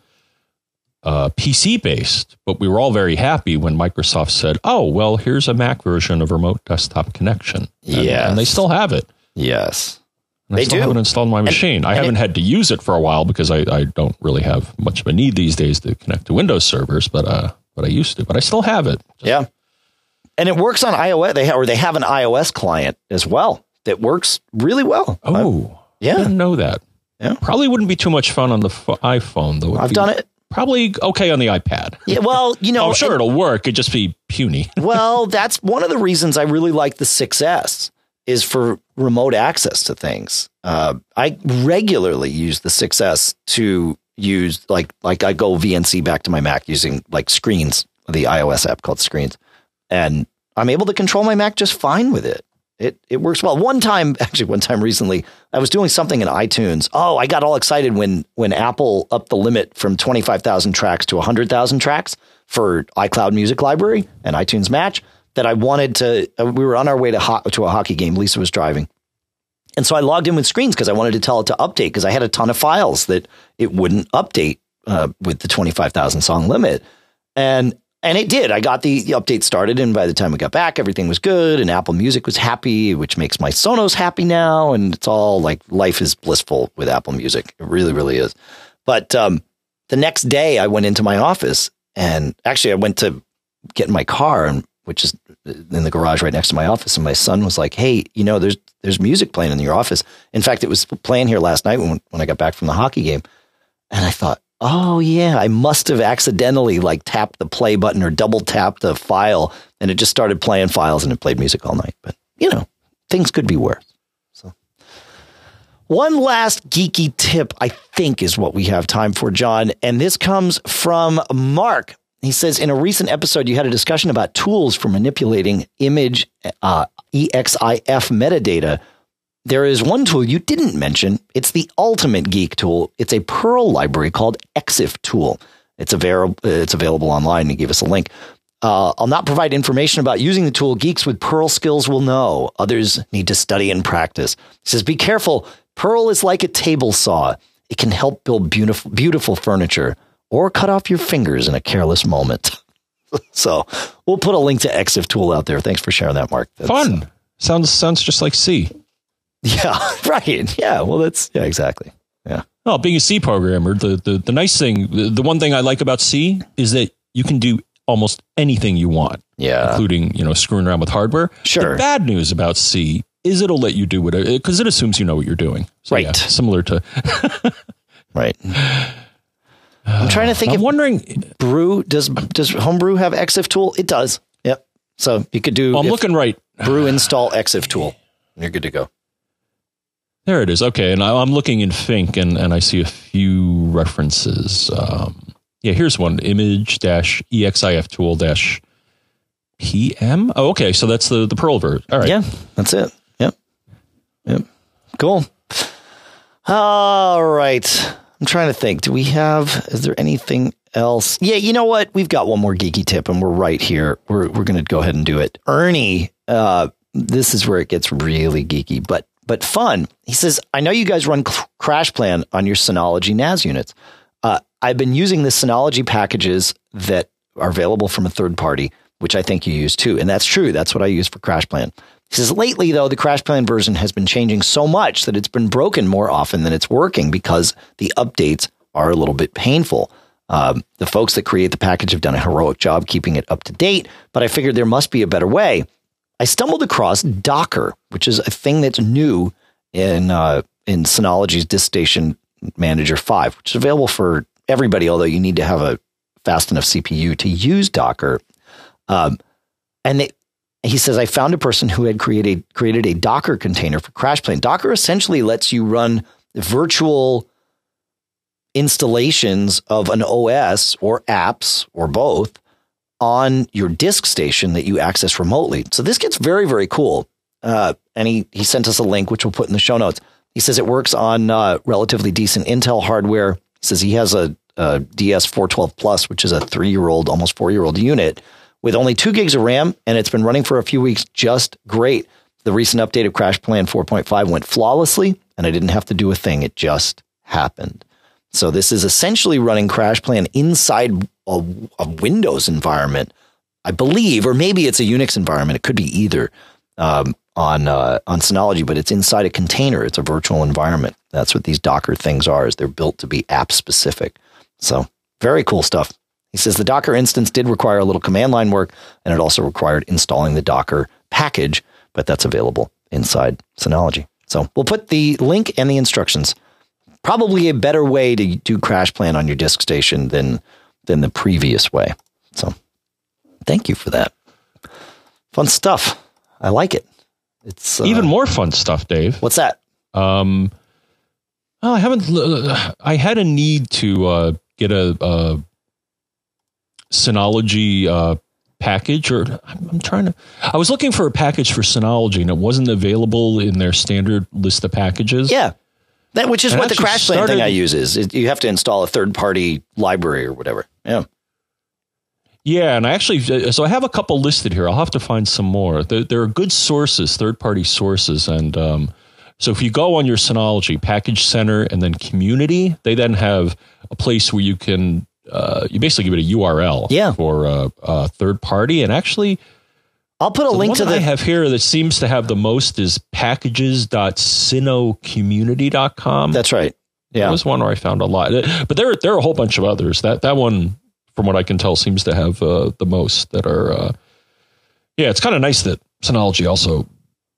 uh, PC based, but we were all very happy when Microsoft said, "Oh, well, here's a Mac version of Remote Desktop Connection." Yeah, and they still have it. Yes, and they I still do. haven't installed my machine. And, I haven't it, had to use it for a while because I, I don't really have much of a need these days to connect to Windows servers, but uh, but I used to. But I still have it. Just, yeah, and it works on iOS. They have, or they have an iOS client as well that works really well. Oh, I, yeah, I didn't know that. Yeah, probably wouldn't be too much fun on the f- iPhone though. I've done it probably okay on the iPad. Yeah, well, you know, I'm sure it'll work. It'd just be puny. well, that's one of the reasons I really like the 6S is for remote access to things. Uh, I regularly use the 6S to use like like I go VNC back to my Mac using like Screens, the iOS app called Screens, and I'm able to control my Mac just fine with it. It it works well. One time, actually, one time recently, I was doing something in iTunes. Oh, I got all excited when when Apple upped the limit from twenty five thousand tracks to hundred thousand tracks for iCloud Music Library and iTunes Match. That I wanted to. Uh, we were on our way to ho- to a hockey game. Lisa was driving, and so I logged in with Screens because I wanted to tell it to update because I had a ton of files that it wouldn't update uh, with the twenty five thousand song limit. And and it did. I got the, the, update started, and by the time we got back, everything was good, and Apple Music was happy, which makes my Sonos happy now. And it's all like life is blissful with Apple Music. It really, really is. But um, the next day, I went into my office, and actually, I went to get in my car, and which is in the garage right next to my office. And my son was like, "Hey, you know, there's there's music playing in your office. In fact, it was playing here last night when when I got back from the hockey game." And I thought, oh yeah, I must have accidentally like tapped the play button or double tapped the file and it just started playing files and it played music all night. But you know, things could be worse. So one last geeky tip, I think, is what we have time for, John. And this comes from Mark. He says, in a recent episode, you had a discussion about tools for manipulating image uh, EXIF metadata there is one tool you didn't mention. It's the ultimate geek tool. It's a Perl library called ExifTool. It's, available. it's available online. He gave us a link. Uh, I'll not provide information about using the tool. Geeks with Perl skills will know. Others need to study and practice. He says, be careful. Perl is like a table saw. It can help build beautiful, beautiful furniture or cut off your fingers in a careless moment. so we'll put a link to ExifTool out there. Thanks for sharing that, Mark. That's, Fun. Uh, sounds sounds just like C. Yeah, right. Yeah, well, that's yeah, exactly. Yeah. Well, being a C programmer, the the, the nice thing, the, the one thing I like about C is that you can do almost anything you want. Yeah. Including, you know, screwing around with hardware. Sure. The bad news about C is it'll let you do it because it assumes you know what you're doing. So, right. Yeah, similar to. right. I'm trying to think. I'm wondering. Brew does does Homebrew have ExifTool? It does. Yep. So you could do. Well, I'm looking right. Brew install ExifTool. You're good to go. There it is. Okay, and I, am looking in Fink, and, and I see a few references. Um, yeah, here's one: image dash exif tool dash PM. Oh, okay. So that's the the Perl version. All right. Yeah, that's it. Yep. Yep. Cool. All right. I'm trying to think. Do we have, is there anything else? Yeah, you know what? We've got one more geeky tip and we're right here. We're, we're going to go ahead and do it. Ernie, uh, this is where it gets really geeky, but, but fun. He says, I know you guys run CrashPlan on your Synology NAS units. Uh, I've been using the Synology packages that are available from a third party, which I think you use too. And that's true. That's what I use for CrashPlan. He says, lately, though, the CrashPlan version has been changing so much that it's been broken more often than it's working because the updates are a little bit painful. Um, the folks that create the package have done a heroic job keeping it up to date, but I figured there must be a better way. I stumbled across Docker, which is a thing that's new in uh, in Synology's DiskStation Manager 5, which is available for everybody, although you need to have a fast enough CPU to use Docker. Um, and they, he says, I found a person who had created created a Docker container for CrashPlan. Docker essentially lets you run virtual installations of an OS or apps or both on your disk station that you access remotely. So this gets very, very cool. Uh, and he, he sent us a link, which we'll put in the show notes. He says it works on uh, relatively decent Intel hardware. He says he has a, a DS412 Plus, which is a three year old, almost four year old unit with only two gigs of RAM, and it's been running for a few weeks just great. The recent update of CrashPlan 4.5 went flawlessly, and I didn't have to do a thing. It just happened. So this is essentially running CrashPlan inside a, a Windows environment, I believe, or maybe it's a Unix environment. It could be either um, on uh, on Synology, but it's inside a container. It's a virtual environment. That's what these Docker things are. Is they're built to be app specific. So very cool stuff. He says the Docker instance did require a little command line work, and it also required installing the Docker package, but that's available inside Synology. So we'll put the link and the instructions. Probably a better way to do CrashPlan on your disk station than than the previous way. So thank you for that. Fun stuff. I like it. It's uh, even more fun stuff, Dave. What's that? Um, well, I haven't. I had a need to uh, get a, a Synology uh, package, or I'm trying to. I was looking for a package for Synology, and it wasn't available in their standard list of packages. Yeah, that which is and what the CrashPlan thing I use is. It, you have to install a third party library or whatever. Yeah. Yeah, and I actually, so I have a couple listed here. I'll have to find some more. There, there are good sources, third party sources, and um, so if you go on your Synology package center and then community, they then have a place where you can uh, you basically give it a URL yeah. for a, a third party. And actually, I'll put a link to the I have here that seems to have the most is packages.synocommunity.com. That's right. Yeah. That was one where I found a lot. But there, there are a whole bunch of others. That that one, from what I can tell, seems to have uh, the most that are. Uh, yeah, it's kind of nice that Synology also,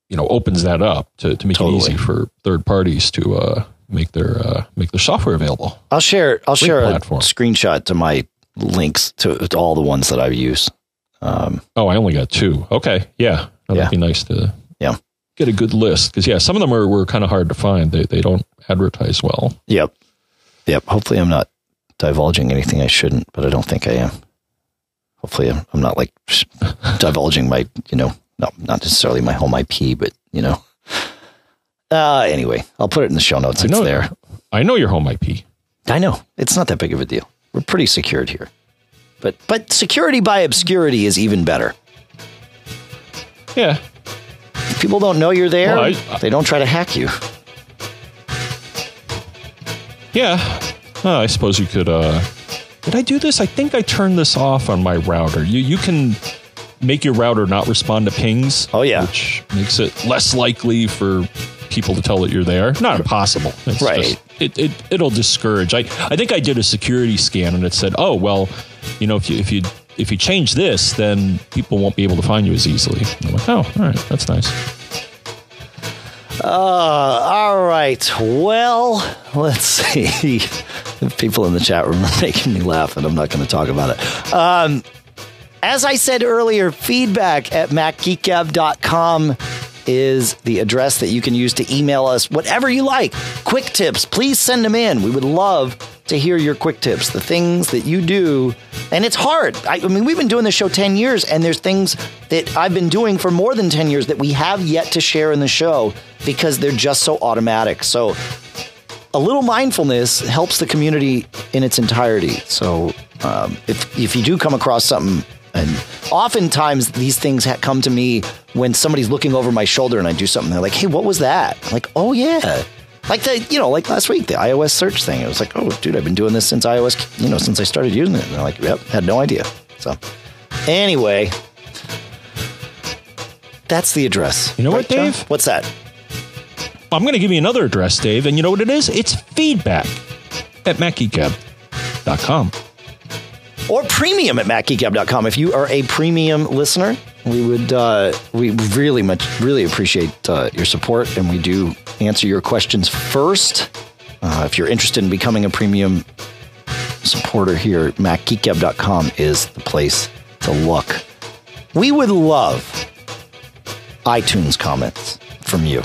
you know, opens that up to, to make totally. it easy for third parties to uh, make their uh, make their software available. I'll share I'll Link share platform. a screenshot to my links to, to all the ones that I've used. Um, oh, I only got two. Okay, yeah, that'd yeah. be nice to yeah get a good list because yeah, some of them are were kind of hard to find. They they don't advertise well. Yep, yep. Hopefully, I'm not divulging anything I shouldn't, but I don't think I am. Hopefully, I'm, I'm not like divulging my you know not not necessarily my home IP, but you know uh, anyway, I'll put it in the show notes. I it's know, there. I know your home IP. I know. It's not that big of a deal. We're pretty secured here. But but security by obscurity is even better. Yeah. If people don't know you're there, well, I, they don't try to hack you. Yeah. Uh, I suppose you could uh did I do this? I think I turned this off on my router. You you can make your router not respond to pings. Oh yeah. Which makes it less likely for people to tell that you're there. Not impossible. It's right. Just, it, it, it'll discourage. I, I think I did a security scan and it said, oh, well, you know, if you, if you, if you change this, then people won't be able to find you as easily. I'm like, oh, all right. That's nice. Uh, all right. Well, let's see. People in the chat room are making me laugh, and I'm not going to talk about it. Um, as I said earlier, feedback at macgeekgab.com is the address that you can use to email us whatever you like. Quick tips, please send them in. We would love to hear your quick tips, the things that you do And it's hard. I, I mean, we've been doing this show 10 years, and there's things that I've been doing for more than 10 years that we have yet to share in the show because they're just so automatic. So a little mindfulness helps the community in its entirety. So um, if, if you do come across something, and oftentimes these things ha- come to me when somebody's looking over my shoulder and I do something, they're like, hey, what was that? I'm like, oh, yeah. Like the, you know, like last week, the iOS search thing. It was like, oh, dude, I've been doing this since iOS, you know, since I started using it. And they're like, yep, had no idea. So, anyway, that's the address. You know what, John? Dave? What's that? I'm going to give you another address, Dave, and you know what it is? It's feedback at MacGeekGab.com. or premium at macgeekgab.com. If you are a premium listener, we would uh, we really much really appreciate uh, your support, and we do answer your questions first. Uh, if you're interested in becoming a premium supporter here, macgeekgab.com is the place to look. We would love iTunes comments from you.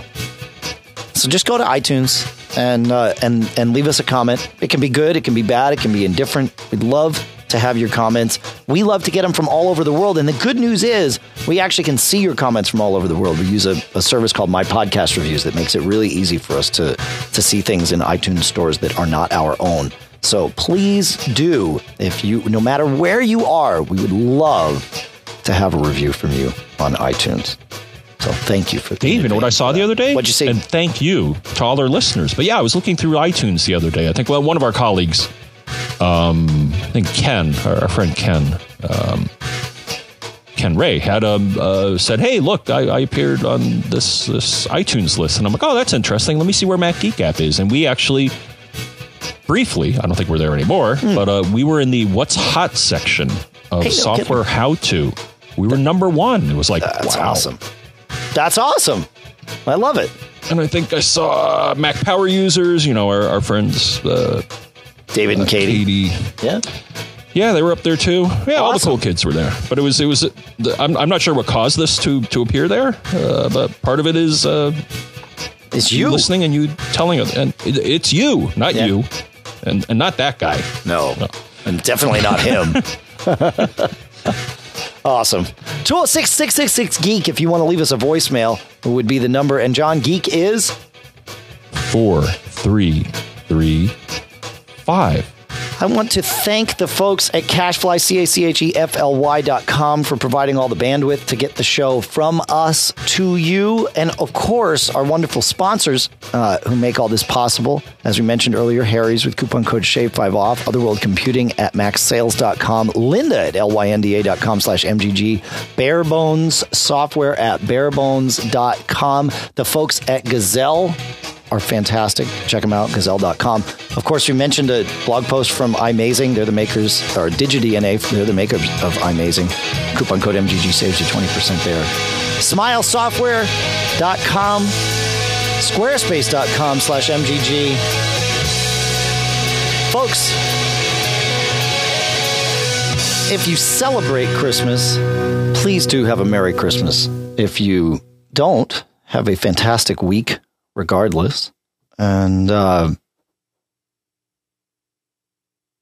So just go to iTunes and uh, and and leave us a comment. It can be good, it can be bad, it can be indifferent. We'd love to have your comments. We love to get them from all over the world. And the good news is we actually can see your comments from all over the world. We use a, a service called My Podcast Reviews that makes it really easy for us to to see things in iTunes stores that are not our own. So please do, if you no matter where you are, we would love to have a review from you on iTunes. So thank you for you know what I saw the other day? What'd you say? And thank you to all our listeners. But yeah, I was looking through iTunes the other day. I think well, one of our colleagues, um, I think Ken, our, our friend Ken, um, Ken Ray, had um, uh, said, "Hey, look, I, I appeared on this this iTunes list," and I'm like, "Oh, that's interesting. Let me see where Mac Geek Gab is." And we actually briefly, I don't think we're there anymore, but uh, we were in the "What's Hot" section of Hey, no software how to. We were number one. It was like, That's wow. awesome. That's awesome. I love it. And I think I saw Mac Power users, you know, our, our friends, uh, David and Katie. Katie. Yeah. Yeah, they were up there too. Yeah, all the Awesome. cool kids were there. But it was, it was, the, I'm, I'm not sure what caused this to, to appear there, uh, but part of it is uh, It's you you. listening and you telling it. And it, it's you, not Yeah. you, and, and not that guy. No. And definitely not him. awesome. 206 666 Geek if you want to leave us a voicemail would be the number. And John Geek is Four, three, three, five. I want to thank the folks at CacheFly, C A C H E F L Y dot com for providing all the bandwidth to get the show from us to you. And of course, our wonderful sponsors uh, who make all this possible. As we mentioned earlier, Harry's with coupon code SHAVE5 off, Other World Computing at macsales.com, Lynda at lynda.com slash MGG, Bare Bones Software at barebones.com, the folks at Gazelle are fantastic. Check them out, gazelle.com. Of course, we mentioned a blog post from iMazing. They're the makers, or DigiDNA, they're the makers of iMazing. Coupon code MGG saves you 20% there. Smilesoftware.com, squarespace.com slash MGG. Folks, if you celebrate Christmas, please do have a Merry Christmas. If you don't, have a fantastic week regardless. And uh,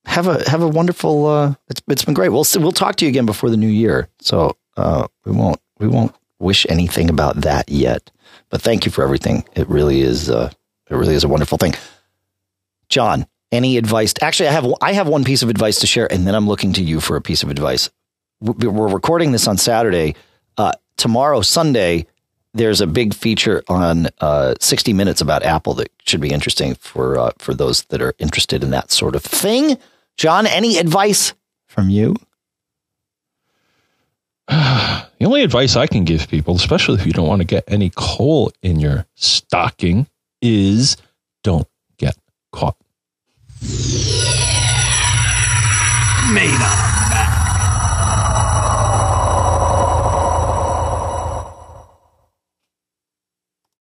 have a have a wonderful uh, it's it's been great. We'll we'll talk to you again before the new year. So uh, we won't we won't wish anything about that yet. But thank you for everything. It really is uh, it really is a wonderful thing. John, any advice? Actually, I have I have one piece of advice to share, and then I'm looking to you for a piece of advice. We- We're recording this on Saturday. Uh, tomorrow, Sunday, there's a big feature on uh, 60 Minutes about Apple that should be interesting for uh, for those that are interested in that sort of thing. John, any advice from you? The only advice I can give people, especially if you don't want to get any coal in your stocking, is don't get caught. Made up.